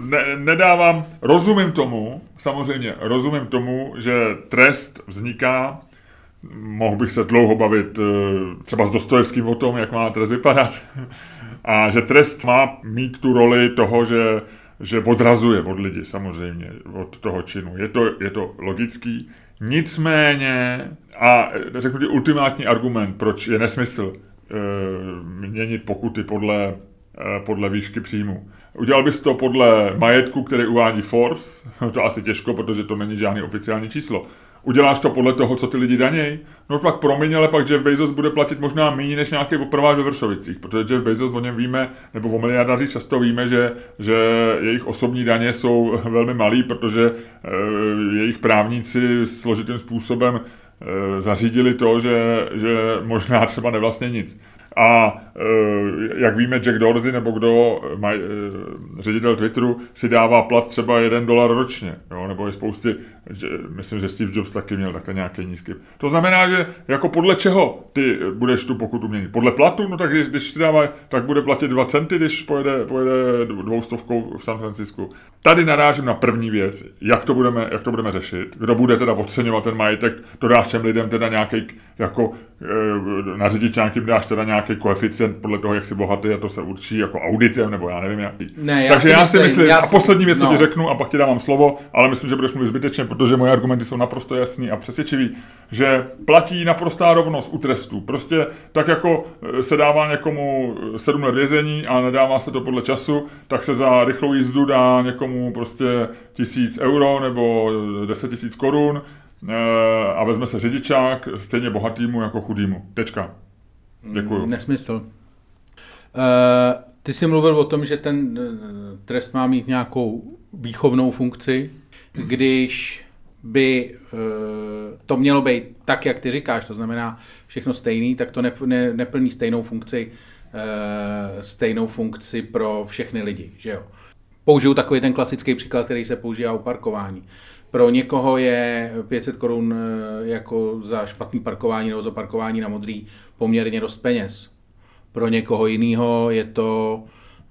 ne, nedávám, rozumím tomu, samozřejmě rozumím tomu, že trest vzniká, mohl bych se dlouho bavit eh, třeba s Dostojevským o tom, jak má trest vypadat, [laughs] a že trest má mít tu roli toho, že, že odrazuje od lidi samozřejmě, od toho činu. Je to, je to logický. Nicméně, a řeknu ti ultimátní argument, proč je nesmysl e, měnit pokuty podle, e, podle výšky příjmu Udělal bys to podle majetku, který uvádí Forbes, [laughs] to asi těžko, protože to není žádný oficiální číslo. Uděláš to podle toho, co ty lidi daněj? No pak promiň, ale pak Jeff Bezos bude platit možná méně než nějaký opravář ve Vršovicích, protože Jeff Bezos o něm víme, nebo o miliardářích často víme, že, že jejich osobní daně jsou [laughs] velmi malý, protože e, jejich právníci složitým způsobem e, zařídili to, že, že možná třeba nevlastně nic. A e, jak víme, Jack Dorsey nebo kdo, maj, e, ředitel Twitteru, si dává plat třeba jeden dolar ročně, jo? nebo je spousty, že, myslím, že Steve Jobs taky měl takhle nějaký nízký. To znamená, že jako podle čeho ty budeš tu pokutu měnit? Podle platu? No tak když, když si dává, tak bude platit 2 centy, když pojede, pojede dvoustovkou v San Francisku. Tady narážím na první věc, jak to budeme, jak to budeme řešit, kdo bude teda podceňovat ten majetek, to dáš těm lidem teda nějaký, jako e, na nějakým dáš teda nějaký nějaký koeficient podle toho, jak jsi bohatý a to se určí jako auditem, nebo já nevím jaký. Ne, já Takže si já si myslím, já a poslední věc, co no. ti řeknu, a pak ti dávám slovo, ale myslím, že budeš mluvit zbytečně, protože moje argumenty jsou naprosto jasný a přesvědčivý, že platí naprostá rovnost u trestů. Prostě tak jako eh, se dává někomu 7 let vězení a nedává se to podle času, tak se za rychlou jízdu dá někomu prostě tisíc euro nebo 10 tisíc korun a vezme se řidičák stejně bohatýmu jako chudýmu. Tečka. Děkuju. Nesmysl. Uh, ty jsi mluvil o tom, že ten uh, trest má mít nějakou výchovnou funkci, když by uh, to mělo být tak, jak ty říkáš, to znamená všechno stejný, tak to ne, ne, neplní stejnou funkci stejnou funkci pro všechny lidi, že jo. Použiju takový ten klasický příklad, který se používá u parkování. Pro někoho je 500 korun jako za špatný parkování nebo za parkování na modrý poměrně dost peněz. Pro někoho jiného je to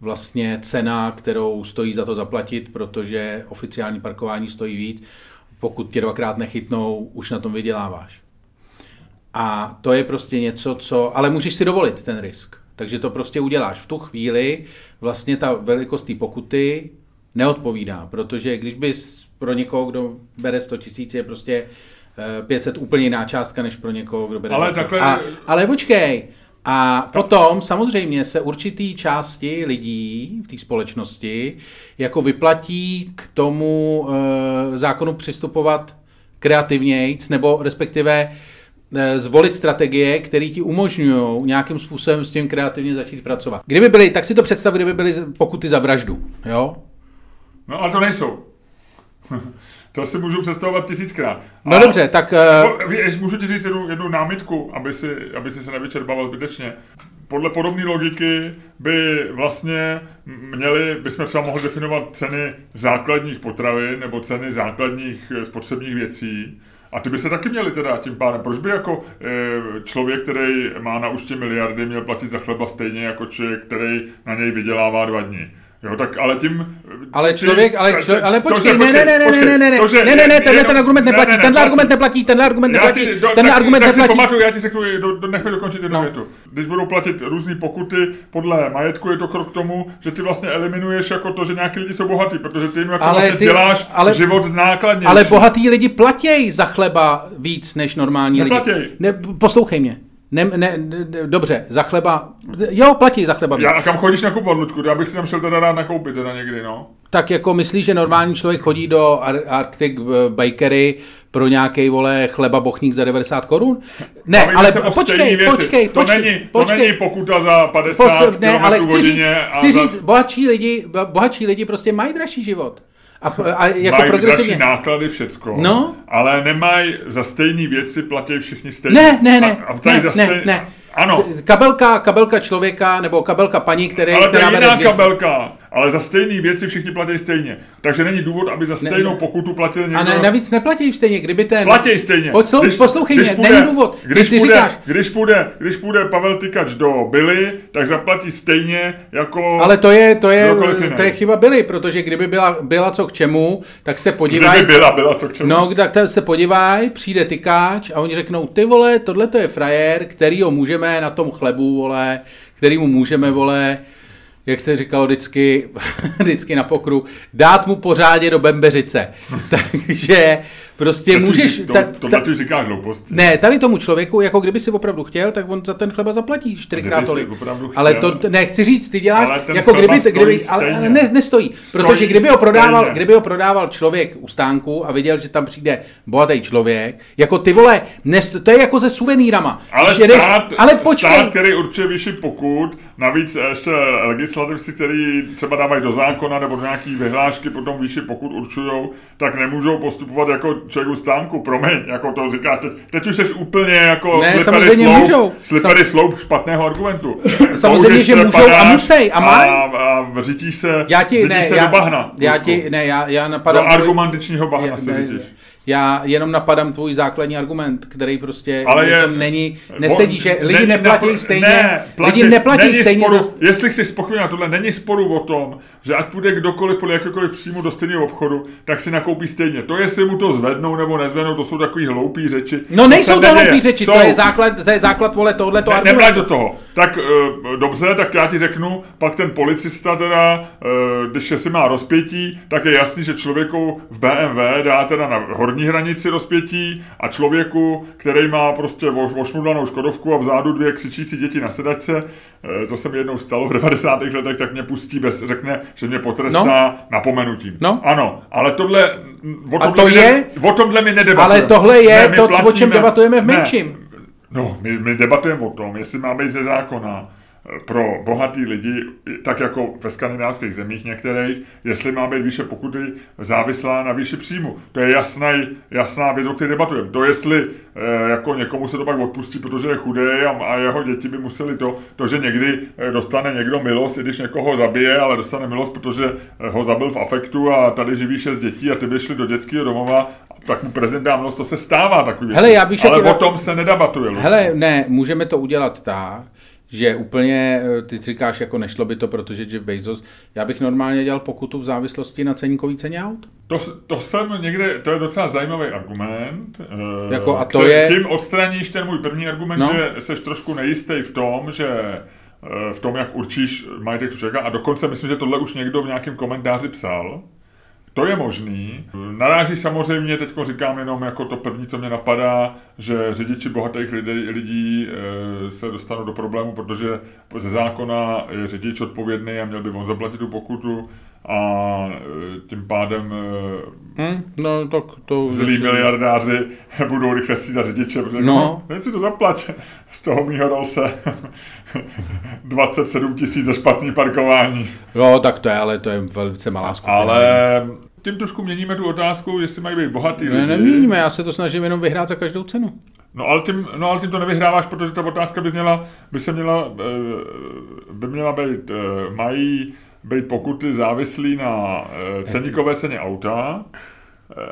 vlastně cena, kterou stojí za to zaplatit, protože oficiální parkování stojí víc. Pokud tě dvakrát nechytnou, už na tom vyděláváš. A to je prostě něco, co... Ale můžeš si dovolit ten risk. Takže to prostě uděláš. V tu chvíli vlastně ta velikost té pokuty neodpovídá, protože když bys pro někoho, kdo bere 100 tisíc, je prostě 500 úplně jiná částka, než pro někoho, kdo bere ale 20. Takhle... A, ale počkej, a potom samozřejmě se určitý části lidí v té společnosti jako vyplatí k tomu e, zákonu přistupovat kreativnějc, nebo respektive e, zvolit strategie, které ti umožňují nějakým způsobem s tím kreativně začít pracovat. Kdyby byly, tak si to představ, kdyby byly pokuty za vraždu, jo? No ale to nejsou. [laughs] To si můžu představovat tisíckrát. No a, dobře, tak... Uh... Můžu ti říct jednu, jednu námitku, aby si, aby si se nevyčerpával zbytečně. Podle podobné logiky by vlastně měli, bychom třeba mohli definovat ceny základních potravin nebo ceny základních eh, spotřebních věcí, a ty by se taky měli teda tím pádem. Proč by jako e, člověk, který má na účtě miliardy, měl platit za chleba stejně jako člověk, který na něj vydělává dva dny? Jo, tak ale tím... Ale člověk, ale, člo, ale počkej, ne, ne, ne, ne, ne, ne, ne, to, že, ne, ne, ne, tenhle ten argument neplatí, ne, ne, tenhle argument neplatí, tenhle argument neplatí, tenhle argument neplatí. Tak si pamatuju, já ti řeknu, do, do, nechme dokončit jednu no. větu. Když budou platit různé pokuty podle majetku, je to krok k tomu, že ty vlastně eliminuješ jako to, že nějaký lidi jsou bohatí, protože ty jim jako ale vlastně ty, děláš ale, život nákladnější. Ale bohatí lidi platí za chleba víc než normální Neplatí. lidi. Ne, poslouchej mě. Ne, ne, ne, dobře, za chleba, jo, platí za chleba. Já, a kam chodíš nakupovat, Ludku? Já bych si tam šel teda rád nakoupit teda někdy, no. Tak jako myslíš, že normální člověk chodí do Ar- Arctic Bakery pro nějaký vole chleba bochník za 90 korun? Ne, Bavíme ale počkej, věci. počkej, to počkej, není, počkej. To není pokuta za 50 Posl- ne, ale chci říct, chci za... říct, bohatší lidi, bohatší lidi prostě mají dražší život. A, a jako mají progresivně. náklady, všecko, No. ale nemají za stejné věci platí všichni stejně. Ne, ne, ne, a, a ne, za ne, stej... ne. Ano. Kabelka, kabelka člověka nebo kabelka paní, které, ale to která je vede jiná kabelka, ale za stejné věci všichni platí stejně. Takže není důvod, aby za stejnou ne. pokutu platil někdo. A ne, navíc neplatí stejně, kdyby ten... Platí stejně. Poslou, když, poslouchej mě, půjde, není důvod. Když, ty půjde, říkáš, když, půjde, když půjde Pavel Tykač do Billy, tak zaplatí stejně jako... ale to je, to je, to je chyba byly, protože kdyby byla, byla co k čemu, tak se podívají... Kdyby byla, byla to k čemu. No, tak se podívaj, přijde tykáč a oni řeknou, ty vole, tohle to je frajer, kterýho můžeme na tom chlebu, vole, kterýmu můžeme, vole, jak se říkalo vždycky, [laughs] vždycky na pokru, dát mu pořádně do bembeřice. [laughs] Takže Prostě to můžeš... To, ta, tohle ty říkáš hlouposti. Ne, tady tomu člověku, jako kdyby si opravdu chtěl, tak on za ten chleba zaplatí čtyřikrát tolik. Ale to ne, chci říct, ty děláš, jako kdyby, kdyby, ale, ale ne, nestojí. Stojí protože kdyby ho, prodával, kdyby ho prodával člověk u stánku a viděl, že tam přijde bohatý člověk, jako ty vole, nest, to je jako se suvenýrama. Ale stát, ale počkej. stát, který určuje vyšší pokud, navíc ještě legislativci, který třeba dávají do zákona nebo do nějaký vyhlášky, potom vyšší pokud určují, tak nemůžou postupovat jako člověk u stánku. Promiň, jako to říkáš, teď, teď už jsi úplně jako ne, slippery slope, můžou. slippery slope špatného argumentu. [laughs] Samozřejmě, že můžou a musí a mají. A, a řítíš se, já ti, ne, se já, do bahna. Já ti, ne, já, já napadám... Do argumentačního bahna já, se ne, řítíš. Já jenom napadám tvůj základní argument, který prostě Ale je, není, nesedí, že lidi ne, neplatí stejně, ne, platí, lidi neplatí stejně. Sporu, za... Jestli chceš spochybnit na tohle, není sporu o tom, že ať půjde kdokoliv podle jakékoliv příjmu do stejného obchodu, tak si nakoupí stejně. To, jestli mu to zvednou nebo nezvednou, to jsou takový hloupý řeči. No nejsou to hloupý řeči, jsou, to je základ, to je základ vole tohleto ne, argumentu. do toho. Tak uh, dobře, tak já ti řeknu, pak ten policista teda, uh, když si má rozpětí, tak je jasný, že člověku v BMW dá teda na horní hranici rozpětí a člověku, který má prostě ošmudlanou škodovku a vzadu dvě křičící děti na sedačce, uh, to se mi jednou stalo v 90. letech, tak mě pustí bez, řekne, že mě potrestá no. napomenutím. No. Ano, ale tohle, o tomhle, to je, ne, o tomhle my nedebatujeme. Ale tohle je ne, to, platíme, o čem debatujeme v menším. Ne, No, my, my debatujeme o tom, jestli má být ze zákona pro bohatý lidi, tak jako ve skandinávských zemích některých, jestli má být výše pokuty závislá na výši příjmu. To je jasná, jasná věc, o které debatujeme. To jestli e, jako někomu se to pak odpustí, protože je chudý a, a jeho děti by museli to, to, že někdy eh, dostane někdo milost, i když někoho zabije, ale dostane milost, protože eh, ho zabil v afektu a tady živí šest dětí a ty by šli do dětského domova, tak mu prezident dá milost, to se stává takový. Hele, já bych ale o tom se nedebatuje. Hele, ne, můžeme to udělat tak, že úplně, eh, ty říkáš, jako nešlo by to, protože Jeff Bezos, já bych normálně dělal pokutu v závislosti na ceníkový ceně aut. To, to jsem někde, to je docela zajímavý argument. Eh, jako a to je... Tím odstraníš ten můj první argument, no. že jsi trošku nejistý v tom, že eh, v tom, jak určíš majetek člověka a dokonce myslím, že tohle už někdo v nějakém komentáři psal, to je možný. Naráží samozřejmě, teď říkám jenom jako to první, co mě napadá, že řidiči bohatých lidí, lidí e, se dostanou do problému, protože ze zákona je řidič odpovědný a měl by on zaplatit tu pokutu a e, tím pádem hmm, no, tak to zlí miliardáři [laughs] budou rychle střídat řidiče, protože no. no si to zaplať [laughs] z toho mýho Rolse 27 tisíc za špatný parkování. No, tak to je, ale to je velice malá skupina. Ale tím trošku měníme tu otázku, jestli mají být bohatý ne, lidi. Neměníme, já se to snažím jenom vyhrát za každou cenu. No ale tím, no, ale tím to nevyhráváš, protože ta otázka by, měla, by se měla, eh, by měla být, eh, mají být pokuty závislí na eh, ceníkové ceně auta,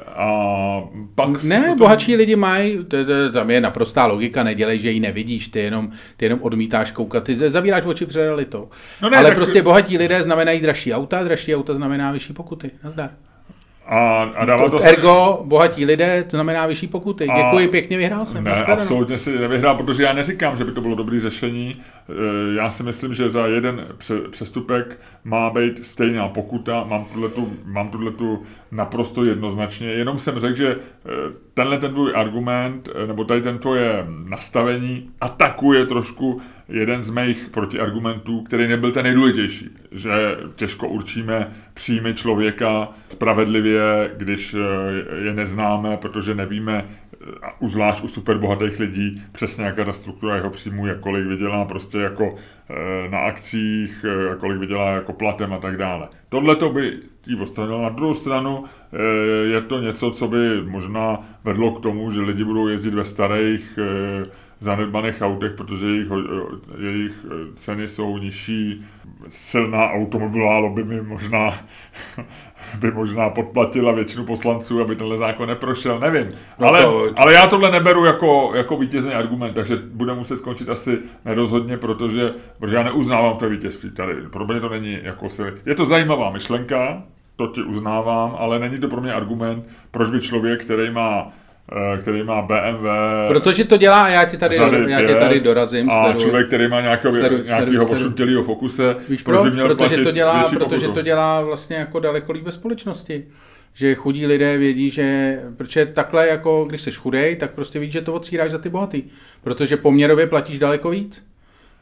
a pak... Ne, tom... bohatší lidi mají, tam je naprostá logika, nedělej, že ji nevidíš, ty jenom, ty jenom odmítáš koukat, ty zavíráš oči před realitou. No ne, Ale tak... prostě bohatí lidé znamenají dražší auta, dražší auta znamená vyšší pokuty. Nazdar. A, a dává to, to ergo, bohatí lidé, to znamená vyšší pokuty. A Děkuji, pěkně vyhrál jsem. Ne, absolutně si nevyhrál, protože já neříkám, že by to bylo dobré řešení. E, já si myslím, že za jeden přestupek má být stejná pokuta. Mám tuhletu, mám tuhletu naprosto jednoznačně. Jenom jsem řekl, že e, tenhle ten tvůj argument, e, nebo tady ten tvoje nastavení atakuje trošku jeden z mých protiargumentů, který nebyl ten nejdůležitější, že těžko určíme příjmy člověka spravedlivě, když eh, je neznáme, protože nevíme, už zvlášť u superbohatých lidí, přesně jaká ta struktura jeho příjmu je, kolik vydělá prostě jako eh, na akcích, eh, kolik vydělá jako platem a tak dále. Tohle to by jí odstranilo. Na druhou stranu je to něco, co by možná vedlo k tomu, že lidi budou jezdit ve starých zanedbaných autech, protože jejich, jejich ceny jsou nižší. Silná automobilová lobby by možná, [laughs] by možná podplatila většinu poslanců, aby tenhle zákon neprošel, nevím. No ale, to, ale já tohle neberu jako, jako vítězný argument, takže bude muset skončit asi nerozhodně, protože, protože já neuznávám to vítězství tady. Pro mě to není jako se... Je to zajímavá myšlenka, to ti uznávám, ale není to pro mě argument, proč by člověk, který má Eh, který má BMW. Protože to dělá a já ti tady, já tě tady dorazím. A sleduj. člověk, který má nějakého, sleduj, nějakého fokuse. Víš proč? Protože, to dělá, protože to dělá vlastně jako daleko líp ve společnosti. že chudí lidé vědí, že, protože takhle jako, když jsi chudej, tak prostě víš, že to odsíráš za ty bohatý, protože poměrově platíš daleko víc.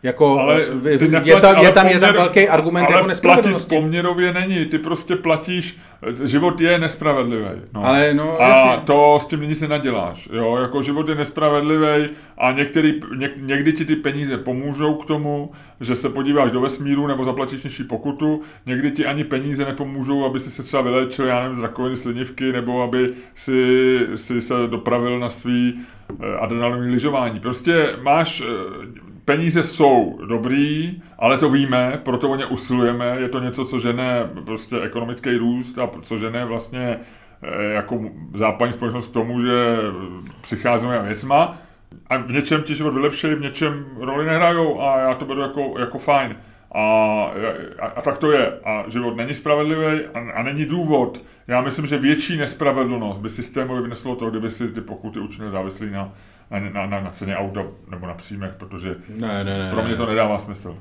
Jako, ale je, neplati, je, tam, je, tam, poměr, je tam velký argument ale jako nespravedlnosti. platit poměrově není, ty prostě platíš, život je nespravedlivý. No. Ale no, a jasně. to s tím nic nenaděláš. Jo? Jako život je nespravedlivý a některý, něk, někdy ti ty peníze pomůžou k tomu, že se podíváš do vesmíru nebo zaplatíš nižší pokutu, někdy ti ani peníze nepomůžou, aby si se třeba vylečil, já nevím, z rakoviny slinivky, nebo aby si, si se dopravil na svý eh, adrenalinní lyžování. Prostě máš eh, peníze jsou dobrý, ale to víme, proto o ně usilujeme, je to něco, co žene prostě ekonomický růst a co žene vlastně eh, jako západní společnost k tomu, že přicházíme věcma a v něčem ti život vylepší, v něčem roli nehrajou a já to beru jako, jako fajn. A, a, a tak to je. A život není spravedlivý a, a není důvod. Já myslím, že větší nespravedlnost by systémově vyneslo to, kdyby si ty pokuty učinil závislý na, na, na, na, na ceně auta nebo na příjmech, protože ne, ne, ne, pro mě to nedává smysl.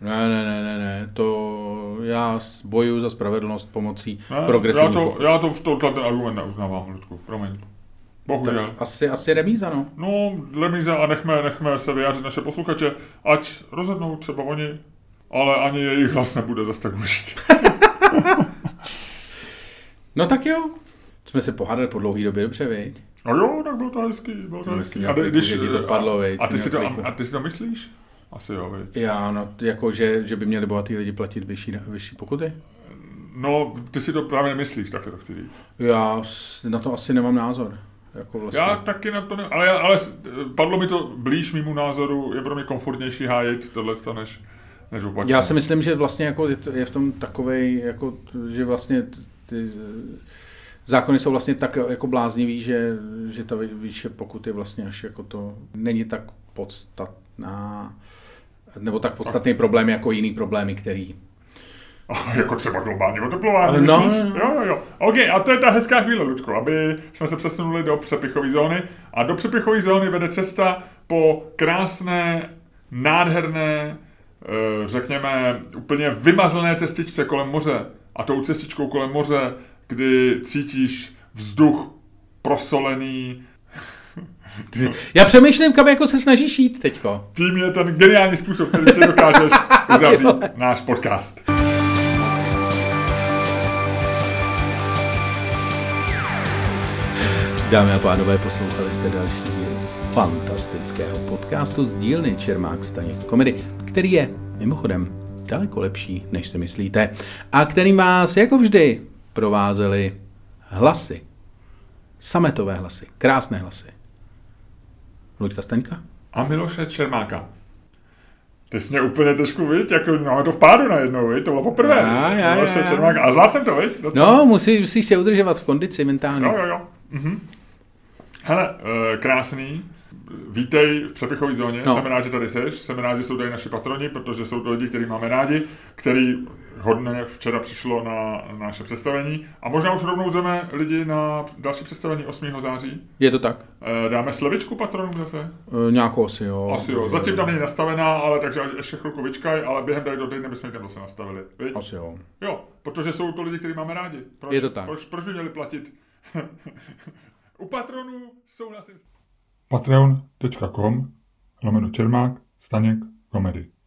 Ne, ne, ne, ne, ne, to já bojuju za spravedlnost pomocí ne, progresivní. Já to, já to v tomhle ten argument neuznávám, Ludku, promiň. Bohužel. Tak asi, asi remíza, no. No, remíza a nechme, nechme se vyjádřit naše posluchače, ať rozhodnou třeba oni, ale ani jejich hlas nebude zase tak důležitý. [laughs] no tak jo, jsme se pohádali po dlouhé době, dobře, viď? No jo, tak bylo to hezký, bylo to hezký. A, když, ti to padlo, viď, a, ty si to, a, a ty si to myslíš? Asi jo, viď. Já, no, jako, že, že by měli bohatý lidi platit vyšší, vyšší pokuty? No, ty si to právě nemyslíš, tak to chci říct. Já na to asi nemám názor. Jako vlastně. Já taky na to ne, ale, ale padlo mi to blíž mýmu názoru, je pro mě komfortnější hájit tohle než, než opačně. Já si myslím, že vlastně jako je v tom takovej, jako, že vlastně ty zákony jsou vlastně tak jako bláznivý, že, že ta výše pokud je vlastně až jako to není tak podstatná, nebo tak podstatný problém jako jiný problémy, který [laughs] jako třeba globální oteplování, no, myslíš? No, no. Jo, jo, OK, a to je ta hezká chvíle, Ludko, aby jsme se přesunuli do přepichové zóny. A do přepichové zóny vede cesta po krásné, nádherné, eh, řekněme, úplně vymazlené cestičce kolem moře. A tou cestičkou kolem moře kdy cítíš vzduch prosolený. Já přemýšlím, kam jako se snažíš jít teďko. Tím je ten geniální způsob, který ty dokážeš [laughs] uzavřít náš podcast. Dámy a pánové, poslouchali jste další díl fantastického podcastu z dílny Čermák Staněk Komedy, který je mimochodem daleko lepší, než si myslíte, a který vás jako vždy provázely hlasy. Sametové hlasy, krásné hlasy. Luďka Staňka? A Miloše Čermáka. Ty jsi mě úplně trošku, viď, jako no, to v pádu najednou, viď, to bylo poprvé. Já, já, Miloše já. Čermáka. A zvládl jsem to, viď? Docela. No, musí, musíš se udržovat v kondici mentálně. Jo, jo, jo. Mhm. Hele, uh, krásný. Vítej v přepichové zóně, no. jsem rád, že tady jsi, jsem rád, že jsou tady naši patroni, protože jsou to lidi, který máme rádi, který hodně včera přišlo na naše představení a možná už rovnou jdeme lidi na další představení 8. září. Je to tak. Eh, dáme slevičku patronům zase? E, nějakou asi jo. Asi jo, zatím tam není nastavená, ale takže ještě chvilku vyčkaj, ale během tady do týdne bychom tam zase nastavili. Víš? Asi jo. Jo, protože jsou to lidi, kteří máme rádi. Proč, je to tak. Proč, proč by měli platit? [laughs] U patronů souhlasím. Patreon.com lomeno Čermák, Staněk, komedy.